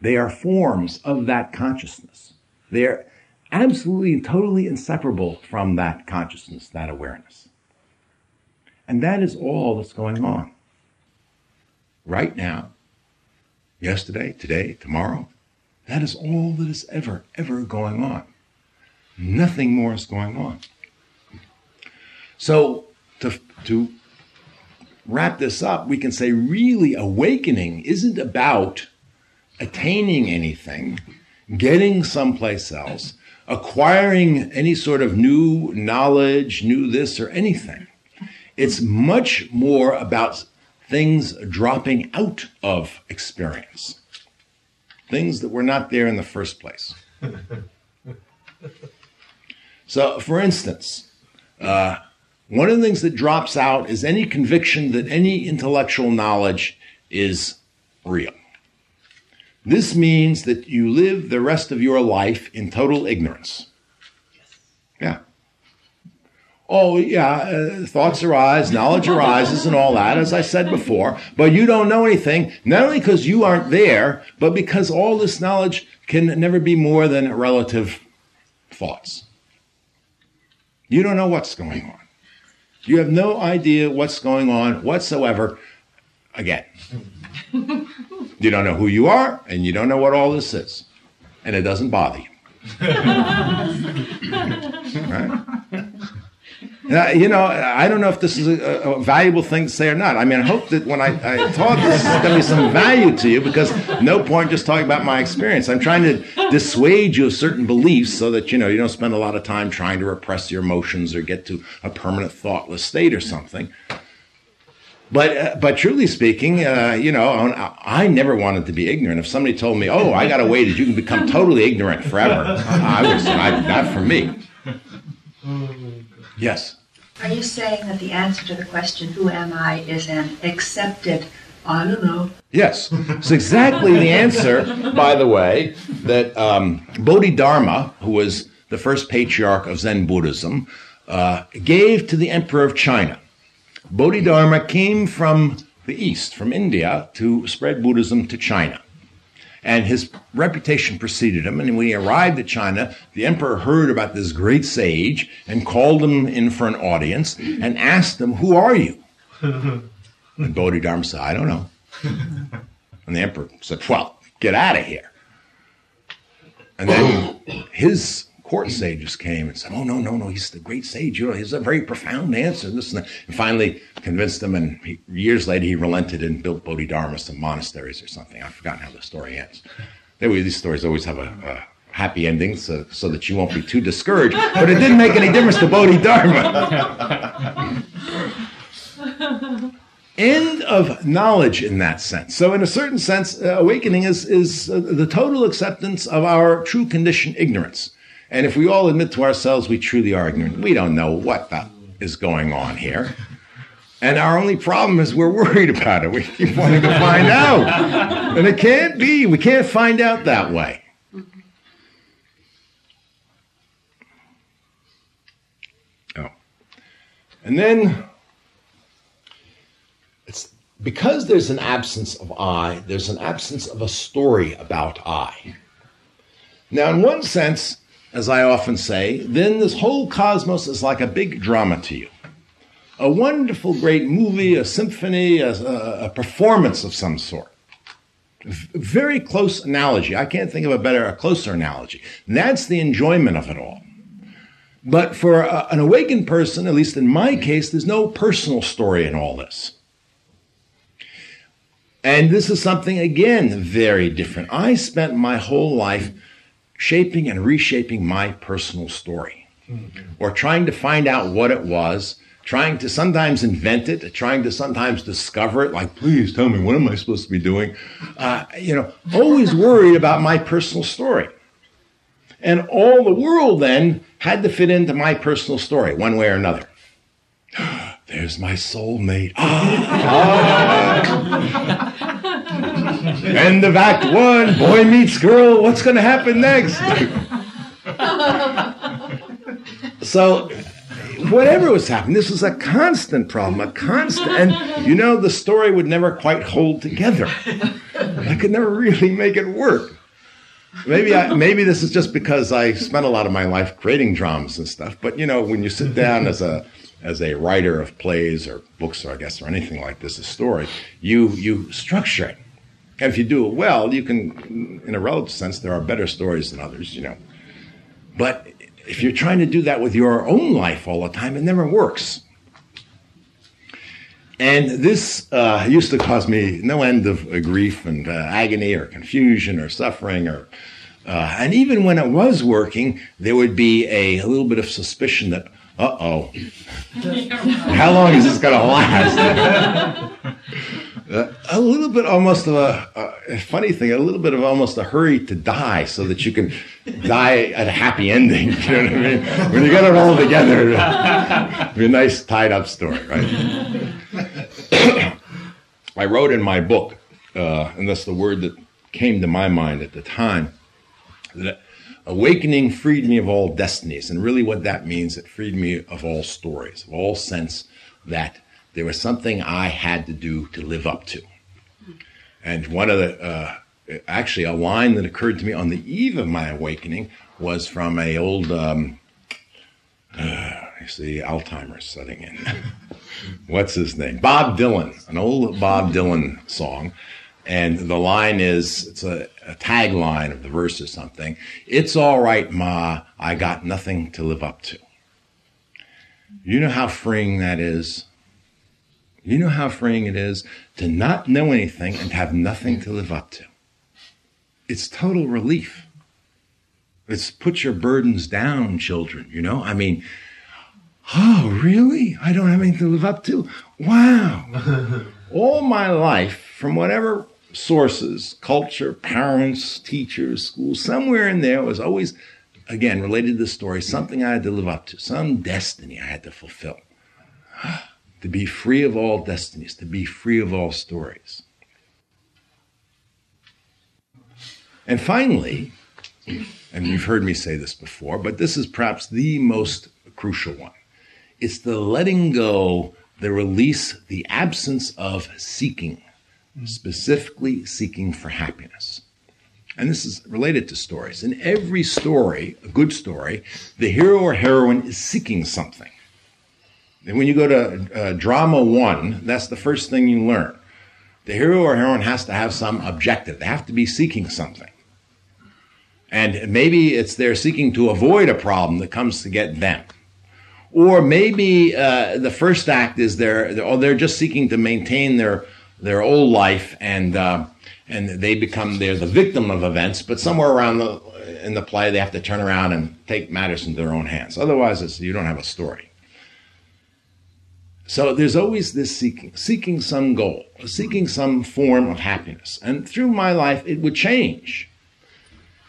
S2: They are forms of that consciousness. They're absolutely and totally inseparable from that consciousness, that awareness. And that is all that's going on. Right now, yesterday, today, tomorrow, that is all that is ever, ever going on. Nothing more is going on. So, to, to wrap this up, we can say really awakening isn't about attaining anything, getting someplace else acquiring any sort of new knowledge, new this or anything. It's much more about things dropping out of experience, things that were not there in the first place. so, for instance, uh, one of the things that drops out is any conviction that any intellectual knowledge is real. This means that you live the rest of your life in total ignorance. Yeah. Oh, yeah, uh, thoughts arise, knowledge arises, and all that, as I said before, but you don't know anything, not only because you aren't there, but because all this knowledge can never be more than relative thoughts. You don't know what's going on. You have no idea what's going on whatsoever. Again, you don't know who you are, and you don't know what all this is. And it doesn't bother you. right? You know, I don't know if this is a, a, valuable thing to say or not. I mean, I hope that when I, I talk, this is going to be some value to you because no point just talking about my experience. I'm trying to dissuade you of certain beliefs so that, you know, you don't spend a lot of time trying to repress your emotions or get to a permanent thoughtless state or something. But uh, but truly speaking, uh, you know, I never wanted to be ignorant. If somebody told me, "Oh, I got a way that you can become totally ignorant forever," I would say, "Not for me." Yes.
S5: Are you saying that the answer to the question, "Who am I?" is an accepted I don't know.
S2: Yes, it's exactly the answer, by the way, that um, Bodhidharma, who was the first patriarch of Zen Buddhism, uh, gave to the Emperor of China. Bodhidharma came from the East, from India, to spread Buddhism to China. And his reputation preceded him. And when he arrived at China, the emperor heard about this great sage and called him in for an audience and asked him, Who are you? And Bodhidharma said, I don't know. And the emperor said, Well, get out of here. And then his court sages came and said, "Oh no, no, no, he's the great sage. You know, he's a very profound answer." This and, that. and finally convinced them. And he, years later, he relented and built Bodhidharma some monasteries or something. I've forgotten how the story ends. Anyway, these stories always have a, a happy ending, so, so that you won't be too discouraged. But it didn't make any difference to Bodhidharma. End of knowledge in that sense. So, in a certain sense, uh, awakening is, is uh, the total acceptance of our true condition ignorance. And if we all admit to ourselves we truly are ignorant, we don't know what the is going on here. And our only problem is we're worried about it. We keep wanting to find out. And it can't be. We can't find out that way. Oh. And then it's because there's an absence of I, there's an absence of a story about I. Now, in one sense, as I often say, then this whole cosmos is like a big drama to you. A wonderful, great movie, a symphony, a, a performance of some sort. Very close analogy. I can't think of a better, a closer analogy. And that's the enjoyment of it all. But for a, an awakened person, at least in my case, there's no personal story in all this. And this is something, again, very different. I spent my whole life shaping and reshaping my personal story mm-hmm. or trying to find out what it was, trying to sometimes invent it, trying to sometimes discover it, like, please tell me, what am I supposed to be doing? Uh, you know, always worried about my personal story. And all the world then had to fit into my personal story, one way or another. There's my soulmate. Ah. End of Act One. Boy meets girl. What's going to happen next? so, whatever was happening, this was a constant problem, a constant. And you know, the story would never quite hold together. I could never really make it work. Maybe I, maybe this is just because I spent a lot of my life creating dramas and stuff. But you know, when you sit down as a as a writer of plays or books, or I guess, or anything like this, a story, you you structure it. And if you do it well, you can, in a relative sense, there are better stories than others, you know. But if you're trying to do that with your own life all the time, it never works. And this uh, used to cause me no end of uh, grief and uh, agony or confusion or suffering or uh, and even when it was working, there would be a, a little bit of suspicion that, uh oh, how long is this going to last? Uh, a little bit almost of a, a, funny thing, a little bit of almost a hurry to die so that you can die at a happy ending. You know what I mean? When you get it all together, it'll be a nice tied up story, right? I wrote in my book, uh, and that's the word that came to my mind at the time, that awakening freed me of all destinies. And really, what that means, it freed me of all stories, of all sense that there was something I had to do to live up to. And one of the, uh, actually, a line that occurred to me on the eve of my awakening was from a old, um, uh, I see Alzheimer's setting in. What's his name? Bob Dylan, an old Bob Dylan song. And the line is, it's a, a tagline of the verse or something. It's all right, Ma, I got nothing to live up to. You know how freeing that is? You know how freeing it is to not know anything and have nothing to live up to. It's total relief. It's put your burdens down, children, you know? I mean, oh, really? I don't have anything to live up to? Wow. All my life, from whatever sources, culture, parents, teachers, school, somewhere in there was always, again, related to the story, something I had to live up to, some destiny I had to fulfill to be free of all destinies, to be free of all stories. And finally, and you've heard me say this before, but this is perhaps the most crucial one. It's the letting go, the release, the absence of seeking, specifically seeking for happiness. And this is related to stories. In every story, a good story, the hero or heroine is seeking something. When you go to uh, drama one, that's the first thing you learn. The hero or heroine has to have some objective. They have to be seeking something. And maybe it's they're seeking to avoid a problem that comes to get them. Or maybe uh, the first act is they're, they're, oh, they're just seeking to maintain their, their old life and, uh, and they become, they're the victim of events, but somewhere around the, in the play, they have to turn around and take matters into their own hands. Otherwise, you don't have a story. So there's always this seeking, seeking some goal, seeking some form of happiness. And through my life, it would change.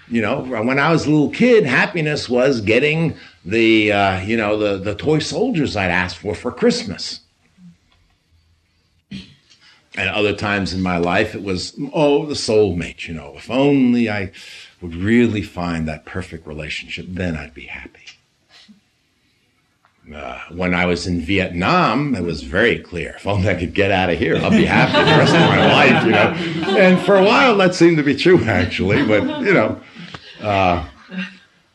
S2: You know, when I was a little kid, happiness was getting the, uh, you know, the, the toy soldiers I'd asked for for Christmas. And other times in my life, it was, oh, the soulmate, you know, if only I would really find that perfect relationship, then I'd be happy. Uh, when I was in Vietnam, it was very clear. If only I could get out of here, I'll be happy the rest of my life, you know. And for a while, that seemed to be true, actually. But you know, uh,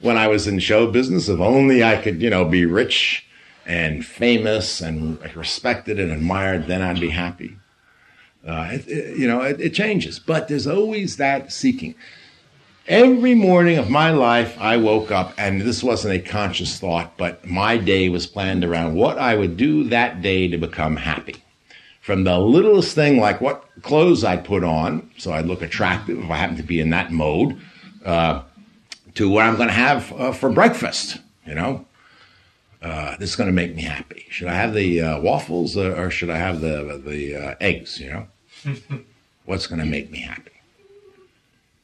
S2: when I was in show business, if only I could, you know, be rich and famous and respected and admired, then I'd be happy. Uh, it, it, you know, it, it changes, but there's always that seeking. Every morning of my life, I woke up, and this wasn't a conscious thought, but my day was planned around what I would do that day to become happy. From the littlest thing, like what clothes I'd put on, so I'd look attractive if I happened to be in that mode, uh, to what I'm going to have uh, for breakfast. You know, uh, this is going to make me happy. Should I have the uh, waffles or, or, should I have the the uh, eggs? You know, what's going to make me happy?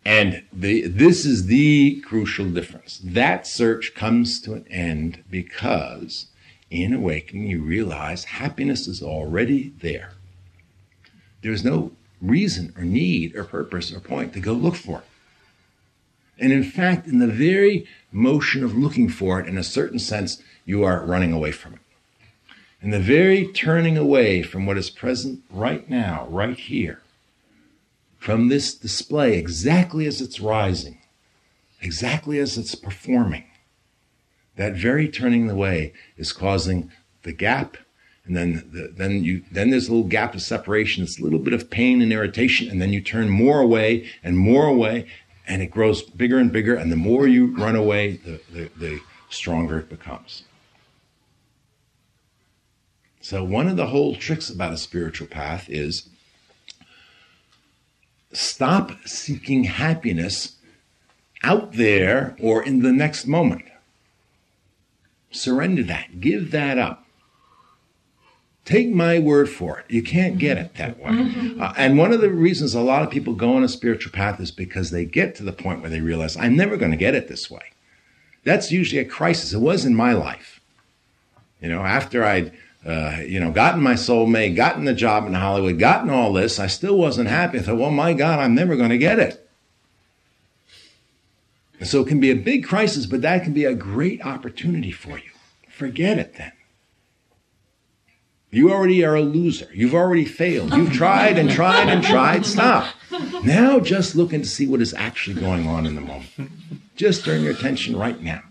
S2: And the, this is the crucial difference. That search comes to an end because in awakening you realize happiness is already there. There's no reason or need or purpose or point to go look for it. And in fact, in the very motion of looking for it, in a certain sense, you are running away from it. In the very turning away from what is present right now, right here, from this display exactly as it's rising, exactly as it's performing. That very turning away is causing the gap, and then the, then you then there's a little gap of separation. It's a little bit of pain and irritation, and then you turn more away and more away, and it grows bigger and bigger. And the more you run away, the, the, the stronger it becomes. So one of the whole tricks about a spiritual path is Stop seeking happiness out there or in the next moment. Surrender that. Give that up. Take my word for it. You can't get it that way. Mm-hmm. Uh, and one of the reasons a lot of people go on a spiritual path is because they get to the point where they realize, I'm never going to get it this way. That's usually a crisis. It was in my life. You know, after I'd uh, you know, gotten my soulmate, gotten the job in Hollywood, gotten all this, I still wasn't happy. I thought, well, my God, I'm never going to get it. And so it can be a big crisis, but that can be a great opportunity for you. Forget it then. You already are a loser. You've already failed. You've tried and tried and tried. Stop. Now just looking to see what is actually going on in the moment. Just turn your attention right now.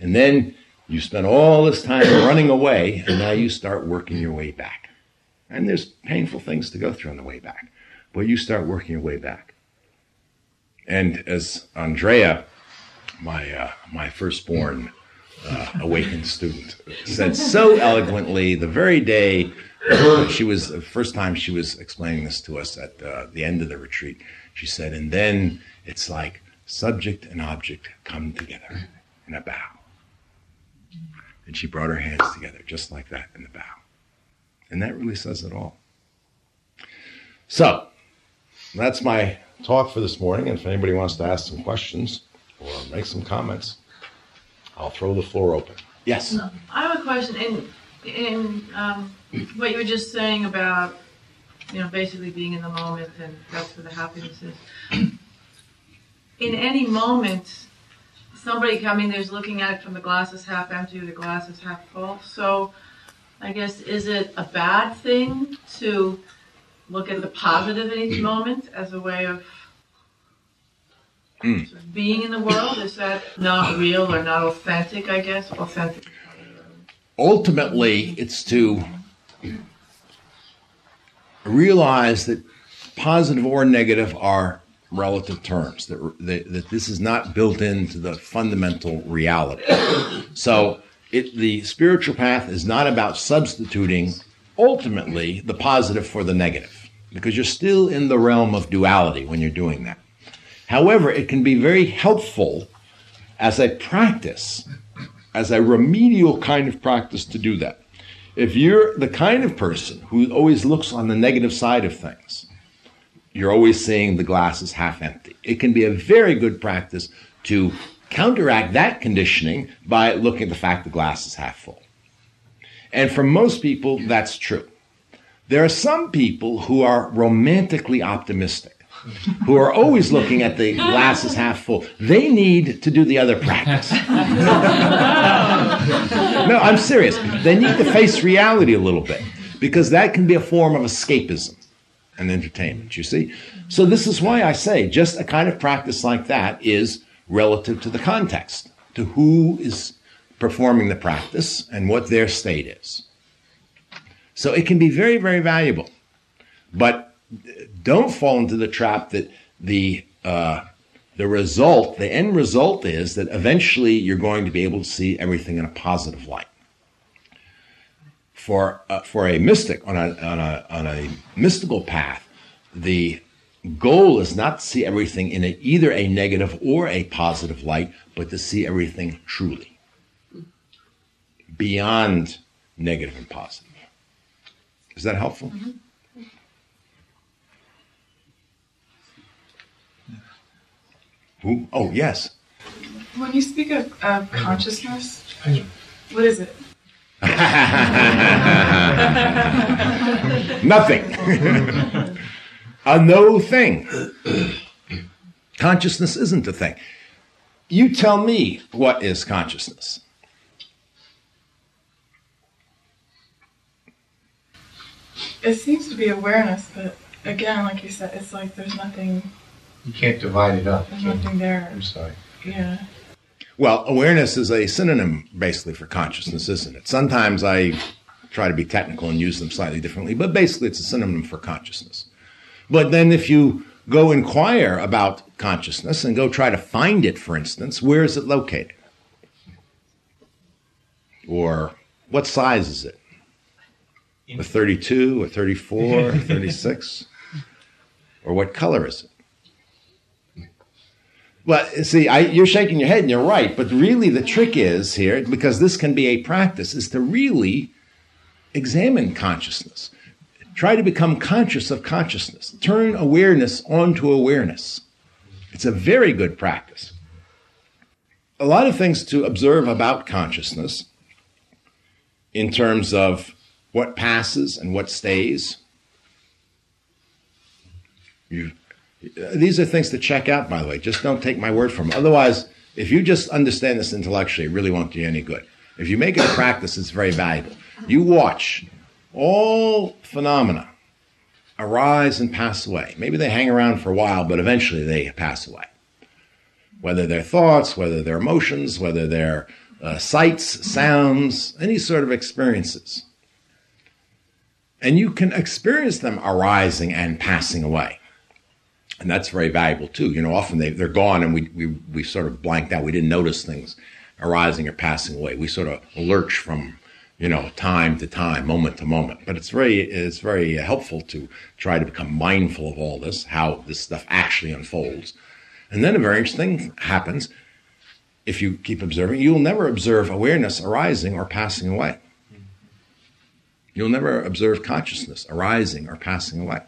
S2: And then you spent all this time running away, and now you start working your way back. And there's painful things to go through on the way back, but you start working your way back. And as Andrea, my uh, my firstborn uh, awakened student, said so eloquently the very day she was the first time she was explaining this to us at uh, the end of the retreat. She said, and then it's like subject and object come together in a bow. And she brought her hands together just like that in the bow. And that really says it all. So, that's my talk for this morning. And if anybody wants to ask some questions or make some comments, I'll throw the floor open. Yes?
S6: I have a question. In, in um, what you were just saying about, you know, basically being in the moment and that's where the happiness is. In any moment, somebody coming there's looking at it from the glass is half empty or the glass is half full. So I guess is it a bad thing to look at the positive in each moment as a way of mm. being in the world? Is that not real or not authentic, I guess? Authentic.
S2: Ultimately, it's to realize that positive or negative are relative terms, that, that, that this is not built into the fundamental reality. so it, the spiritual path is not about substituting ultimately the positive for the negative, because you're still in the realm of duality when you're doing that. However, it can be very helpful as a practice, as a remedial kind of practice to do that. If you're the kind of person who always looks on the negative side of things, you're always seeing the glass is half empty. It can be a very good practice to counteract that conditioning by looking at the fact the glass is half full. And for most people, that's true. There are some people who are romantically optimistic. who are always looking at the glass is half full, they need to do the other practice. no, I'm serious. They need to face reality a little bit because that can be a form of escapism and entertainment, you see? So, this is why I say just a kind of practice like that is relative to the context, to who is performing the practice and what their state is. So, it can be very, very valuable. But don't fall into the trap that the uh, the result, the end result is that eventually you're going to be able to see everything in a positive light. For uh, for a mystic on a, on a on a mystical path, the goal is not to see everything in a, either a negative or a positive light, but to see everything truly beyond negative and positive. Is that helpful? Mm-hmm. Who? Oh, yes.
S7: When you speak of, of consciousness, what is it?
S2: Nothing. a no thing. Consciousness isn't a thing. You tell me what is consciousness.
S7: It seems to be awareness, but again, like you said, it's like there's nothing
S8: you can't divide it up.
S7: There's nothing there.
S8: I'm sorry.
S7: Yeah.
S2: Well, awareness is a synonym basically for consciousness, isn't it? Sometimes I try to be technical and use them slightly differently, but basically it's a synonym for consciousness. But then if you go inquire about consciousness and go try to find it, for instance, where is it located? Or what size is it? A 32, a 34, a 36? Or what color is it? Well, see, I, you're shaking your head and you're right, but really the trick is here, because this can be a practice, is to really examine consciousness. Try to become conscious of consciousness. Turn awareness onto awareness. It's a very good practice. A lot of things to observe about consciousness in terms of what passes and what stays. You these are things to check out, by the way. Just don't take my word for them. Otherwise, if you just understand this intellectually, it really won't do you any good. If you make it a practice, it's very valuable. You watch all phenomena arise and pass away. Maybe they hang around for a while, but eventually they pass away. Whether they're thoughts, whether they're emotions, whether they're uh, sights, sounds, any sort of experiences. And you can experience them arising and passing away and that's very valuable too. You know, often they, they're gone and we, we, we sort of blanked out. We didn't notice things arising or passing away. We sort of lurch from, you know, time to time, moment to moment. But it's very, it's very helpful to try to become mindful of all this, how this stuff actually unfolds. And then a very interesting thing happens. If you keep observing, you'll never observe awareness arising or passing away. You'll never observe consciousness arising or passing away.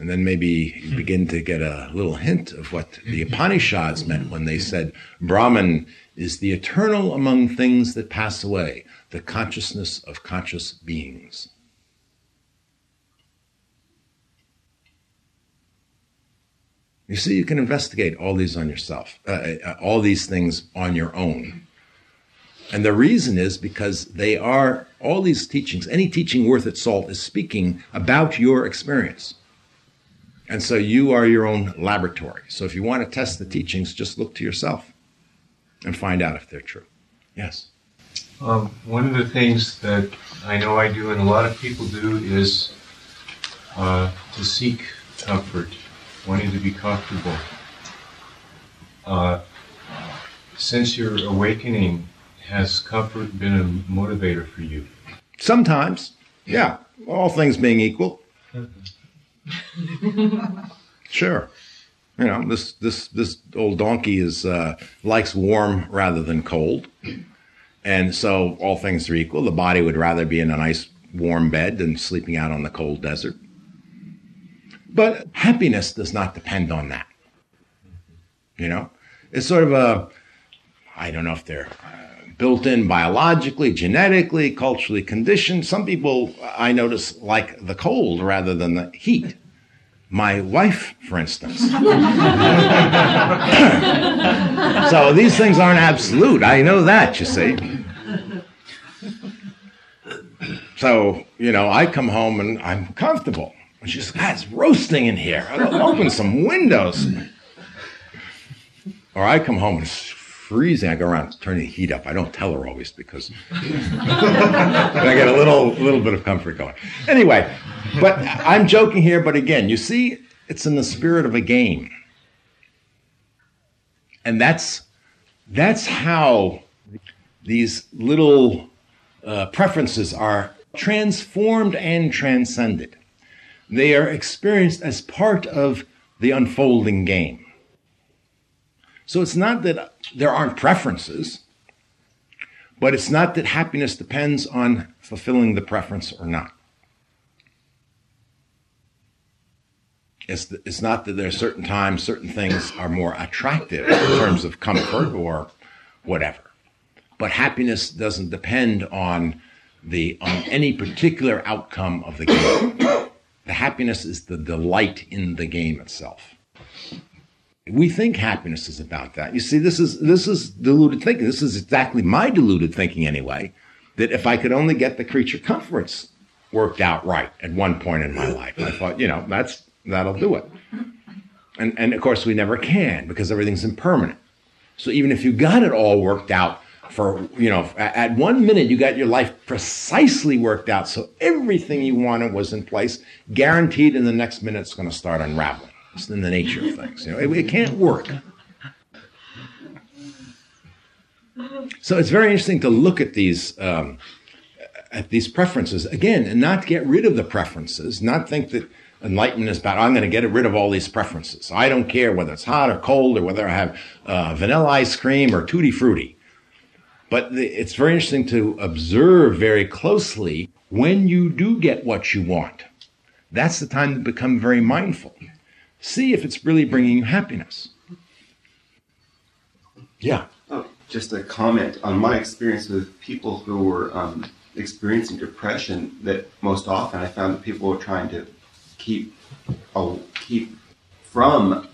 S2: And then maybe you begin to get a little hint of what the Upanishads meant when they said Brahman is the eternal among things that pass away, the consciousness of conscious beings. You see, you can investigate all these on yourself, uh, uh, all these things on your own. And the reason is because they are, all these teachings, any teaching worth its salt is speaking about your experience. And so you are your own laboratory. So if you want to test the teachings, just look to yourself and find out if they're true. Yes.
S8: Um, one of the things that I know I do and a lot of people do is uh, to seek comfort, wanting to be comfortable. Uh, since your awakening, has comfort been a motivator for you?
S2: Sometimes, yeah. All things being equal. Mm-hmm. sure. You know, this this this old donkey is uh, likes warm rather than cold, and so all things are equal. The body would rather be in a nice warm bed than sleeping out on the cold desert. But happiness does not depend on that. You know, it's sort of a I don't know if they're built in biologically, genetically, culturally conditioned. Some people I notice like the cold rather than the heat. my wife, for instance. so these things aren't absolute. I know that, you see. So, you know, I come home and I'm comfortable. And she says, God, it's roasting in here. I'll open some windows. Or I come home and freezing. I go around turning the heat up. I don't tell her always because I get a little, little bit of comfort going. Anyway, but I'm joking here, but again, you see, it's in the spirit of a game. And that's, that's how these little uh, preferences are transformed and transcended. They are experienced as part of the unfolding game. So it's not that there aren't preferences, but it's not that happiness depends on fulfilling the preference or not. It's, it's not that there are certain times certain things are more attractive in terms of comfort or whatever. But happiness doesn't depend on the on any particular outcome of the game. The happiness is the delight in the game itself. We think happiness is about that. You see, this is this is deluded thinking. This is exactly my deluded thinking anyway. That if I could only get the creature comforts worked out right at one point in my life, I thought, you know, that's that'll do it. And and of course we never can because everything's impermanent. So even if you got it all worked out for you know at one minute you got your life precisely worked out so everything you wanted was in place guaranteed in the next minute it's going to start unraveling it's in the nature of things you know. It, it can't work. So it's very interesting to look at these um, at these preferences. Again and not get rid of the preferences not think that enlightenment is about i'm going to get rid of all these preferences. I don't care whether it's hot or cold or whether i have uh, vanilla ice cream or tutti frutti. But the, it's very interesting to observe very closely when you do get what you want. That's the time to become very mindful. See if it's really bringing you happiness. Yeah.
S9: Oh, just a comment on my experience with people who were um, experiencing depression. That most often I found that people were trying to keep uh, keep from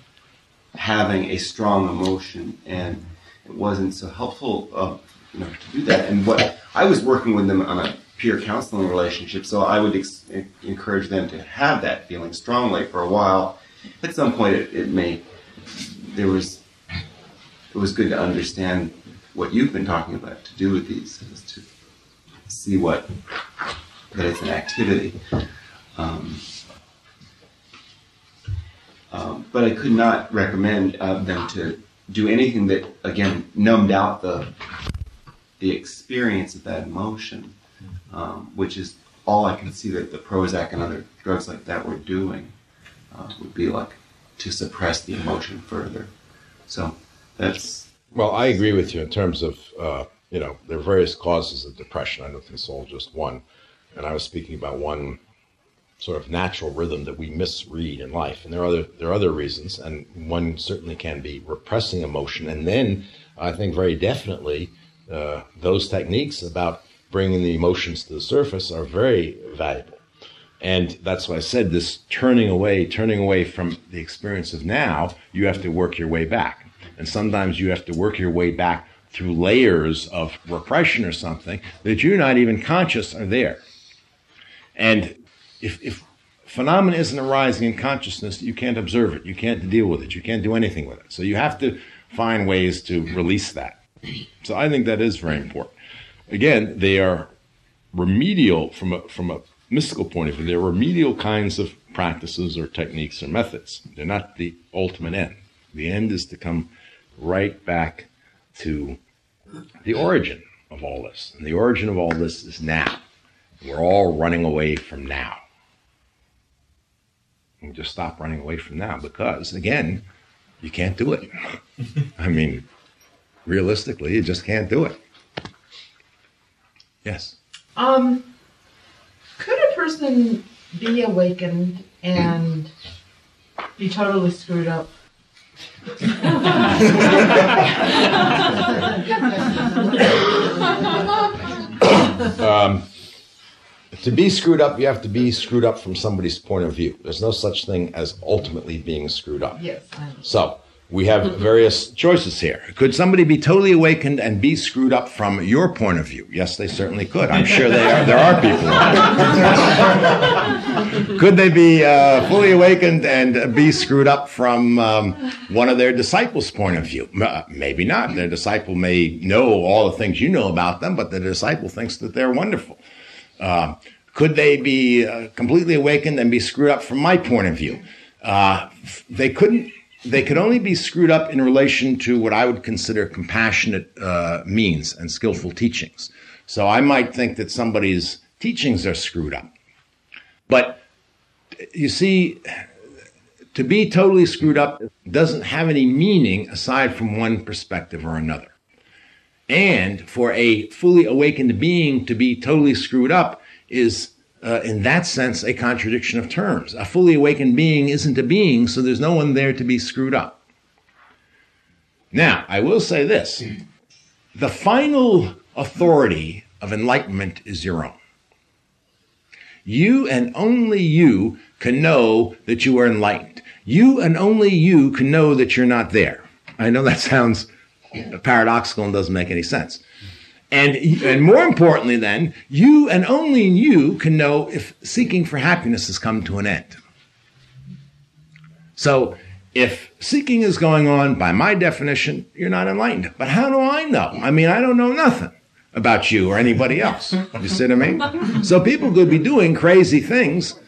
S9: having a strong emotion, and it wasn't so helpful. Uh, you know, to do that. And what I was working with them on a peer counseling relationship, so I would ex- encourage them to have that feeling strongly for a while. At some point, it, it may there was it was good to understand what you've been talking about to do with these is to see what that it's an activity. Um, um, but I could not recommend uh, them to do anything that again numbed out the the experience of that emotion, um, which is all I can see that the Prozac and other drugs like that were doing, uh, would be like to suppress the emotion further. So that's.
S2: Well, I agree with you in terms of, uh, you know, there are various causes of depression. I don't think it's all just one. And I was speaking about one sort of natural rhythm that we misread in life. And there are other, there are other reasons. And one certainly can be repressing emotion. And then I think very definitely uh, those techniques about bringing the emotions to the surface are very valuable. And that's why I said this turning away, turning away from the experience of now, you have to work your way back. And sometimes you have to work your way back through layers of repression or something that you're not even conscious are there. And if, if phenomena isn't arising in consciousness, you can't observe it, you can't deal with it, you can't do anything with it. So you have to find ways to release that. So I think that is very important. Again, they are remedial from a, from a mystical point of view. They're remedial kinds of practices or techniques or methods. They're not the ultimate end. The end is to come right back to the origin of all this. And the origin of all this is now. We're all running away from now. And just stop running away from now because, again, you can't do it. I mean, realistically, you just can't do it. Yes.
S10: Um, person be awakened and be totally screwed up?
S2: um, to be screwed up, you have to be screwed up from somebody's point of view. There's no such thing as ultimately being screwed up.
S10: Yes.
S2: So we have various choices here. Could somebody be totally awakened and be screwed up from your point of view? Yes, they certainly could. I'm sure they are. There are people. could they be uh, fully awakened and be screwed up from um, one of their disciples' point of view? Uh, maybe not. Their disciple may know all the things you know about them, but the disciple thinks that they're wonderful. Uh, could they be uh, completely awakened and be screwed up from my point of view? Uh, they couldn't they could only be screwed up in relation to what I would consider compassionate uh, means and skillful teachings. So I might think that somebody's teachings are screwed up. But you see, to be totally screwed up doesn't have any meaning aside from one perspective or another. And for a fully awakened being to be totally screwed up is uh, in that sense, a contradiction of terms. A fully awakened being isn't a being, so there's no one there to be screwed up. Now, I will say this the final authority of enlightenment is your own. You and only you can know that you are enlightened. You and only you can know that you're not there. I know that sounds paradoxical and doesn't make any sense. And, and more importantly, then, you and only you can know if seeking for happiness has come to an end. So, if seeking is going on, by my definition, you're not enlightened. But how do I know? I mean, I don't know nothing about you or anybody else. You see what I mean? So people could be doing crazy things,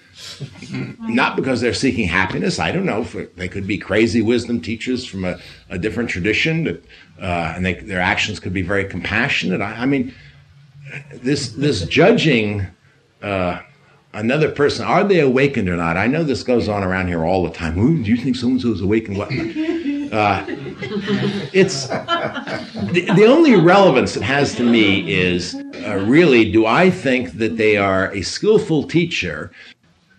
S2: not because they're seeking happiness. I don't know. They could be crazy wisdom teachers from a, a different tradition that uh, and they, their actions could be very compassionate. I, I mean, this this judging uh, another person, are they awakened or not? I know this goes on around here all the time. Ooh, do you think so and so is awakened? What? Uh, it's the, the, only relevance it has to me is uh, really do I think that they are a skillful teacher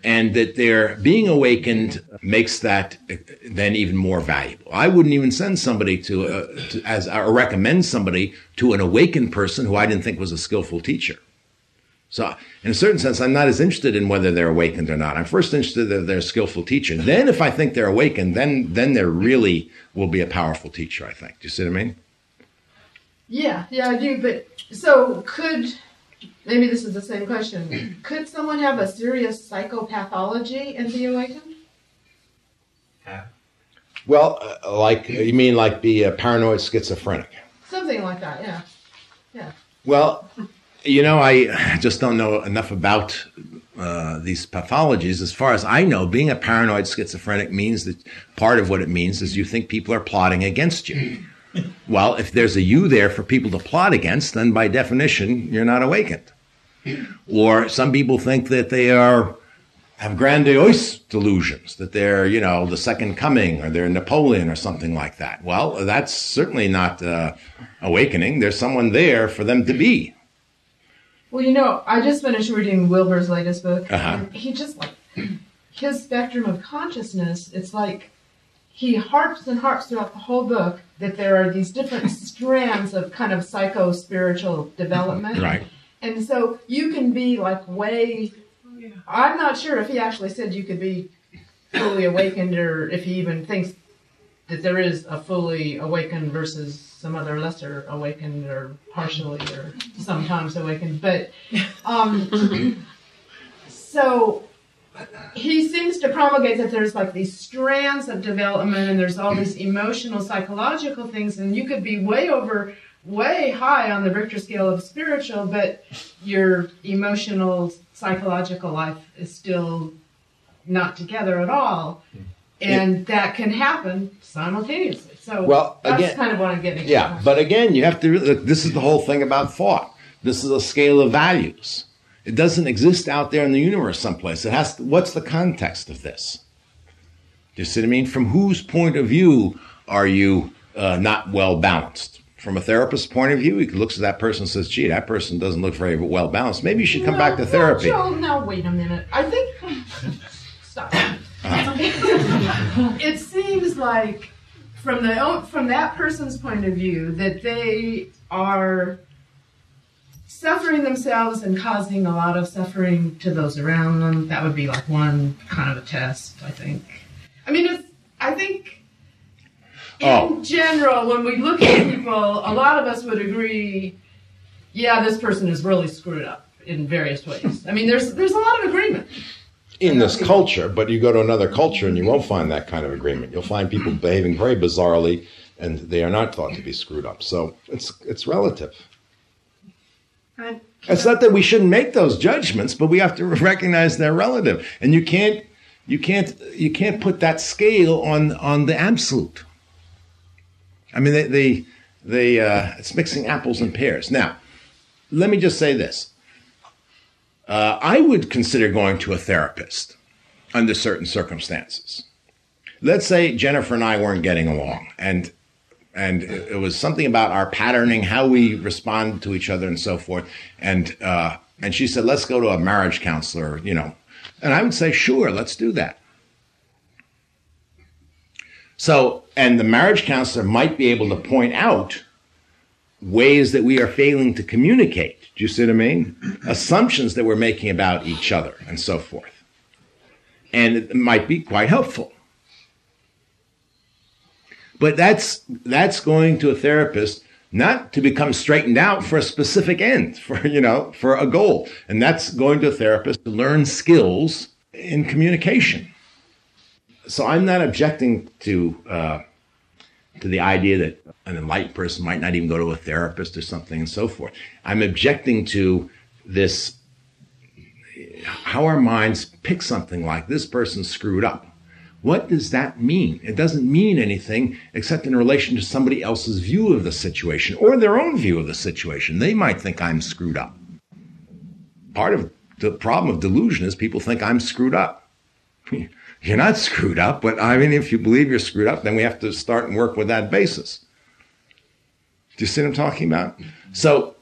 S2: and that their being awakened makes that then even more valuable. I wouldn't even send somebody to, uh, to as or recommend somebody to an awakened person who I didn't think was a skillful teacher. So, in a certain sense, I'm not as interested in whether they're awakened or not. I'm first interested that they're a skillful teacher. Then, if I think they're awakened, then then they really will be a powerful teacher. I think. Do you see what I mean?
S10: Yeah, yeah, I do. But so could maybe this is the same question. Could someone have a serious psychopathology and be awakened?
S2: Yeah. Well, uh, like you mean like be a paranoid schizophrenic?
S10: Something like that. Yeah. Yeah.
S2: Well, you know, I just don't know enough about uh, these pathologies. As far as I know, being a paranoid schizophrenic means that part of what it means is you think people are plotting against you. Well, if there's a you there for people to plot against, then by definition, you're not awakened. Or some people think that they are have grandiose delusions that they're, you know, the second coming or they're Napoleon or something like that. Well, that's certainly not uh, awakening. There's someone there for them to be.
S10: Well, you know, I just finished reading Wilber's latest book.
S2: Uh-huh.
S10: he just like his spectrum of consciousness. It's like he harps and harps throughout the whole book that there are these different strands of kind of psycho spiritual development.
S2: Right.
S10: And so you can be like way. I'm not sure if he actually said you could be fully awakened or if he even thinks that there is a fully awakened versus some other lesser awakened or partially or sometimes awakened. But um, so he seems to promulgate that there's like these strands of development and there's all these emotional psychological things and you could be way over way high on the richter scale of spiritual but your emotional psychological life is still not together at all. And that can happen simultaneously. So
S2: well,
S10: that's
S2: again,
S10: kind of what i'm getting
S2: yeah but again you have to this is the whole thing about thought. This is a scale of values it doesn't exist out there in the universe someplace. It has. To, what's the context of this? Do you see what I mean? From whose point of view are you uh, not well balanced? From a therapist's point of view, he looks at that person and says, "Gee, that person doesn't look very well balanced. Maybe you should come
S10: no,
S2: back to therapy."
S10: No, no, wait a minute. I think. Stop. Uh-huh. it seems like, from the from that person's point of view, that they are suffering themselves and causing a lot of suffering to those around them. That would be like one kind of a test, I think. I mean, it's, I think in
S2: Oh.
S10: general, when we look at people, a lot of us would agree, yeah, this person is really screwed up in various ways. I mean, there's there's a lot of agreement.
S2: in this culture, but you go to another culture and you won't find that kind of agreement. You'll find people behaving very bizarrely, and they are not thought to be screwed up. So it's it's relative. It's not that we shouldn't make those judgments, but we have to recognize they're relative, and you can't you can't you can't put that scale on on the absolute. I mean, they they, they uh, it's mixing apples and pears. Now, let me just say this: uh, I would consider going to a therapist under certain circumstances. Let's say Jennifer and I weren't getting along, and and it it was something about our patterning, how we respond to each other, and so forth. And uh, and she said, "Let's go to a marriage counselor," you know, and I would say, "Sure, let's do that." So, and the marriage counselor might be able to point out ways that we are failing to communicate. Do you see what I mean? Assumptions that we're making about each other, and so forth. And it might be quite helpful. But that's that's going to a therapist not to become straightened out for a specific end, for you know, for a goal. And that's going to a therapist to learn skills in communication. So I'm not objecting to uh, to the idea that an enlightened person might not even go to a therapist or something and so forth. I'm objecting to this how our minds pick something like this person screwed up. What does that mean? It doesn't mean anything except in relation to somebody else's view of the situation or their own view of the situation. They might think I'm screwed up. Part of the problem of delusion is people think I'm screwed up. You're not screwed up, but I mean, if you believe you're screwed up, then we have to start and work with that basis. Do you see what I'm talking about? So,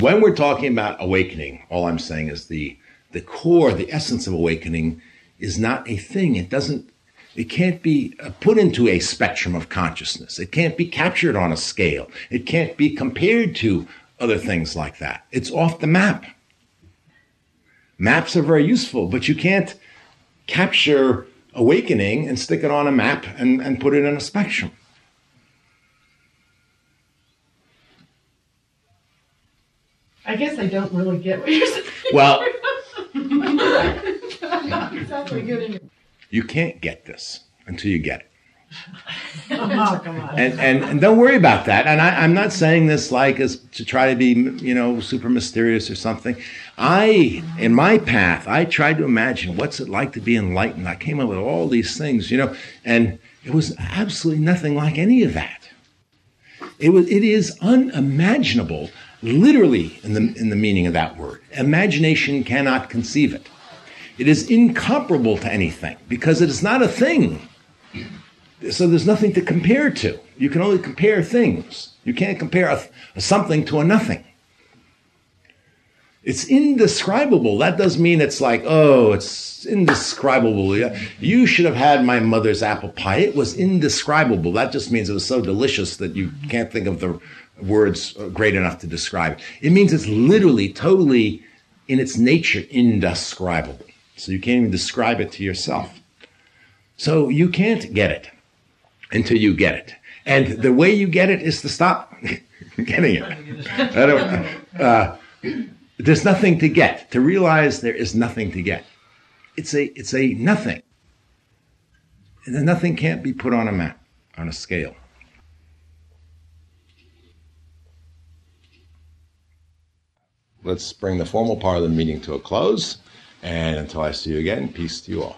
S2: when we're talking about awakening, all I'm saying is the the core, the essence of awakening is not a thing. It doesn't, it can't be uh, put into a spectrum of consciousness. It can't be captured on a scale. It can't be compared to other things like that. It's off the map. Maps are very useful, but you can't capture awakening and stick it on a map and, and put it in a spectrum.
S10: I guess I don't really get what you're saying.
S2: Well,
S10: I'm not exactly getting it.
S2: You can't get this until you get it.
S10: Oh, come on.
S2: and, and, and don't worry about that. And I, I'm not saying this like as to try to be, you know, super mysterious or something. I, in my path, I tried to imagine what's it like to be enlightened. I came up with all these things, you know, and it was absolutely nothing like any of that. It was, it is unimaginable, literally in the, in the meaning of that word. Imagination cannot conceive it. It is incomparable to anything because it is not a thing. So there's nothing to compare to. You can only compare things. You can't compare a, a something to a nothing. It's indescribable. That does mean it's like, oh, it's indescribable. You should have had my mother's apple pie. It was indescribable. That just means it was so delicious that you can't think of the words great enough to describe it. It means it's literally, totally, in its nature, indescribable. So you can't even describe it to yourself. So you can't get it until you get it. And the way you get it is to stop getting it. I don't, uh, there's nothing to get. To realize there is nothing to get. It's a it's a nothing. And the nothing can't be put on a map, on a scale. Let's bring the formal part of the meeting to a close. And until I see you again, peace to you all.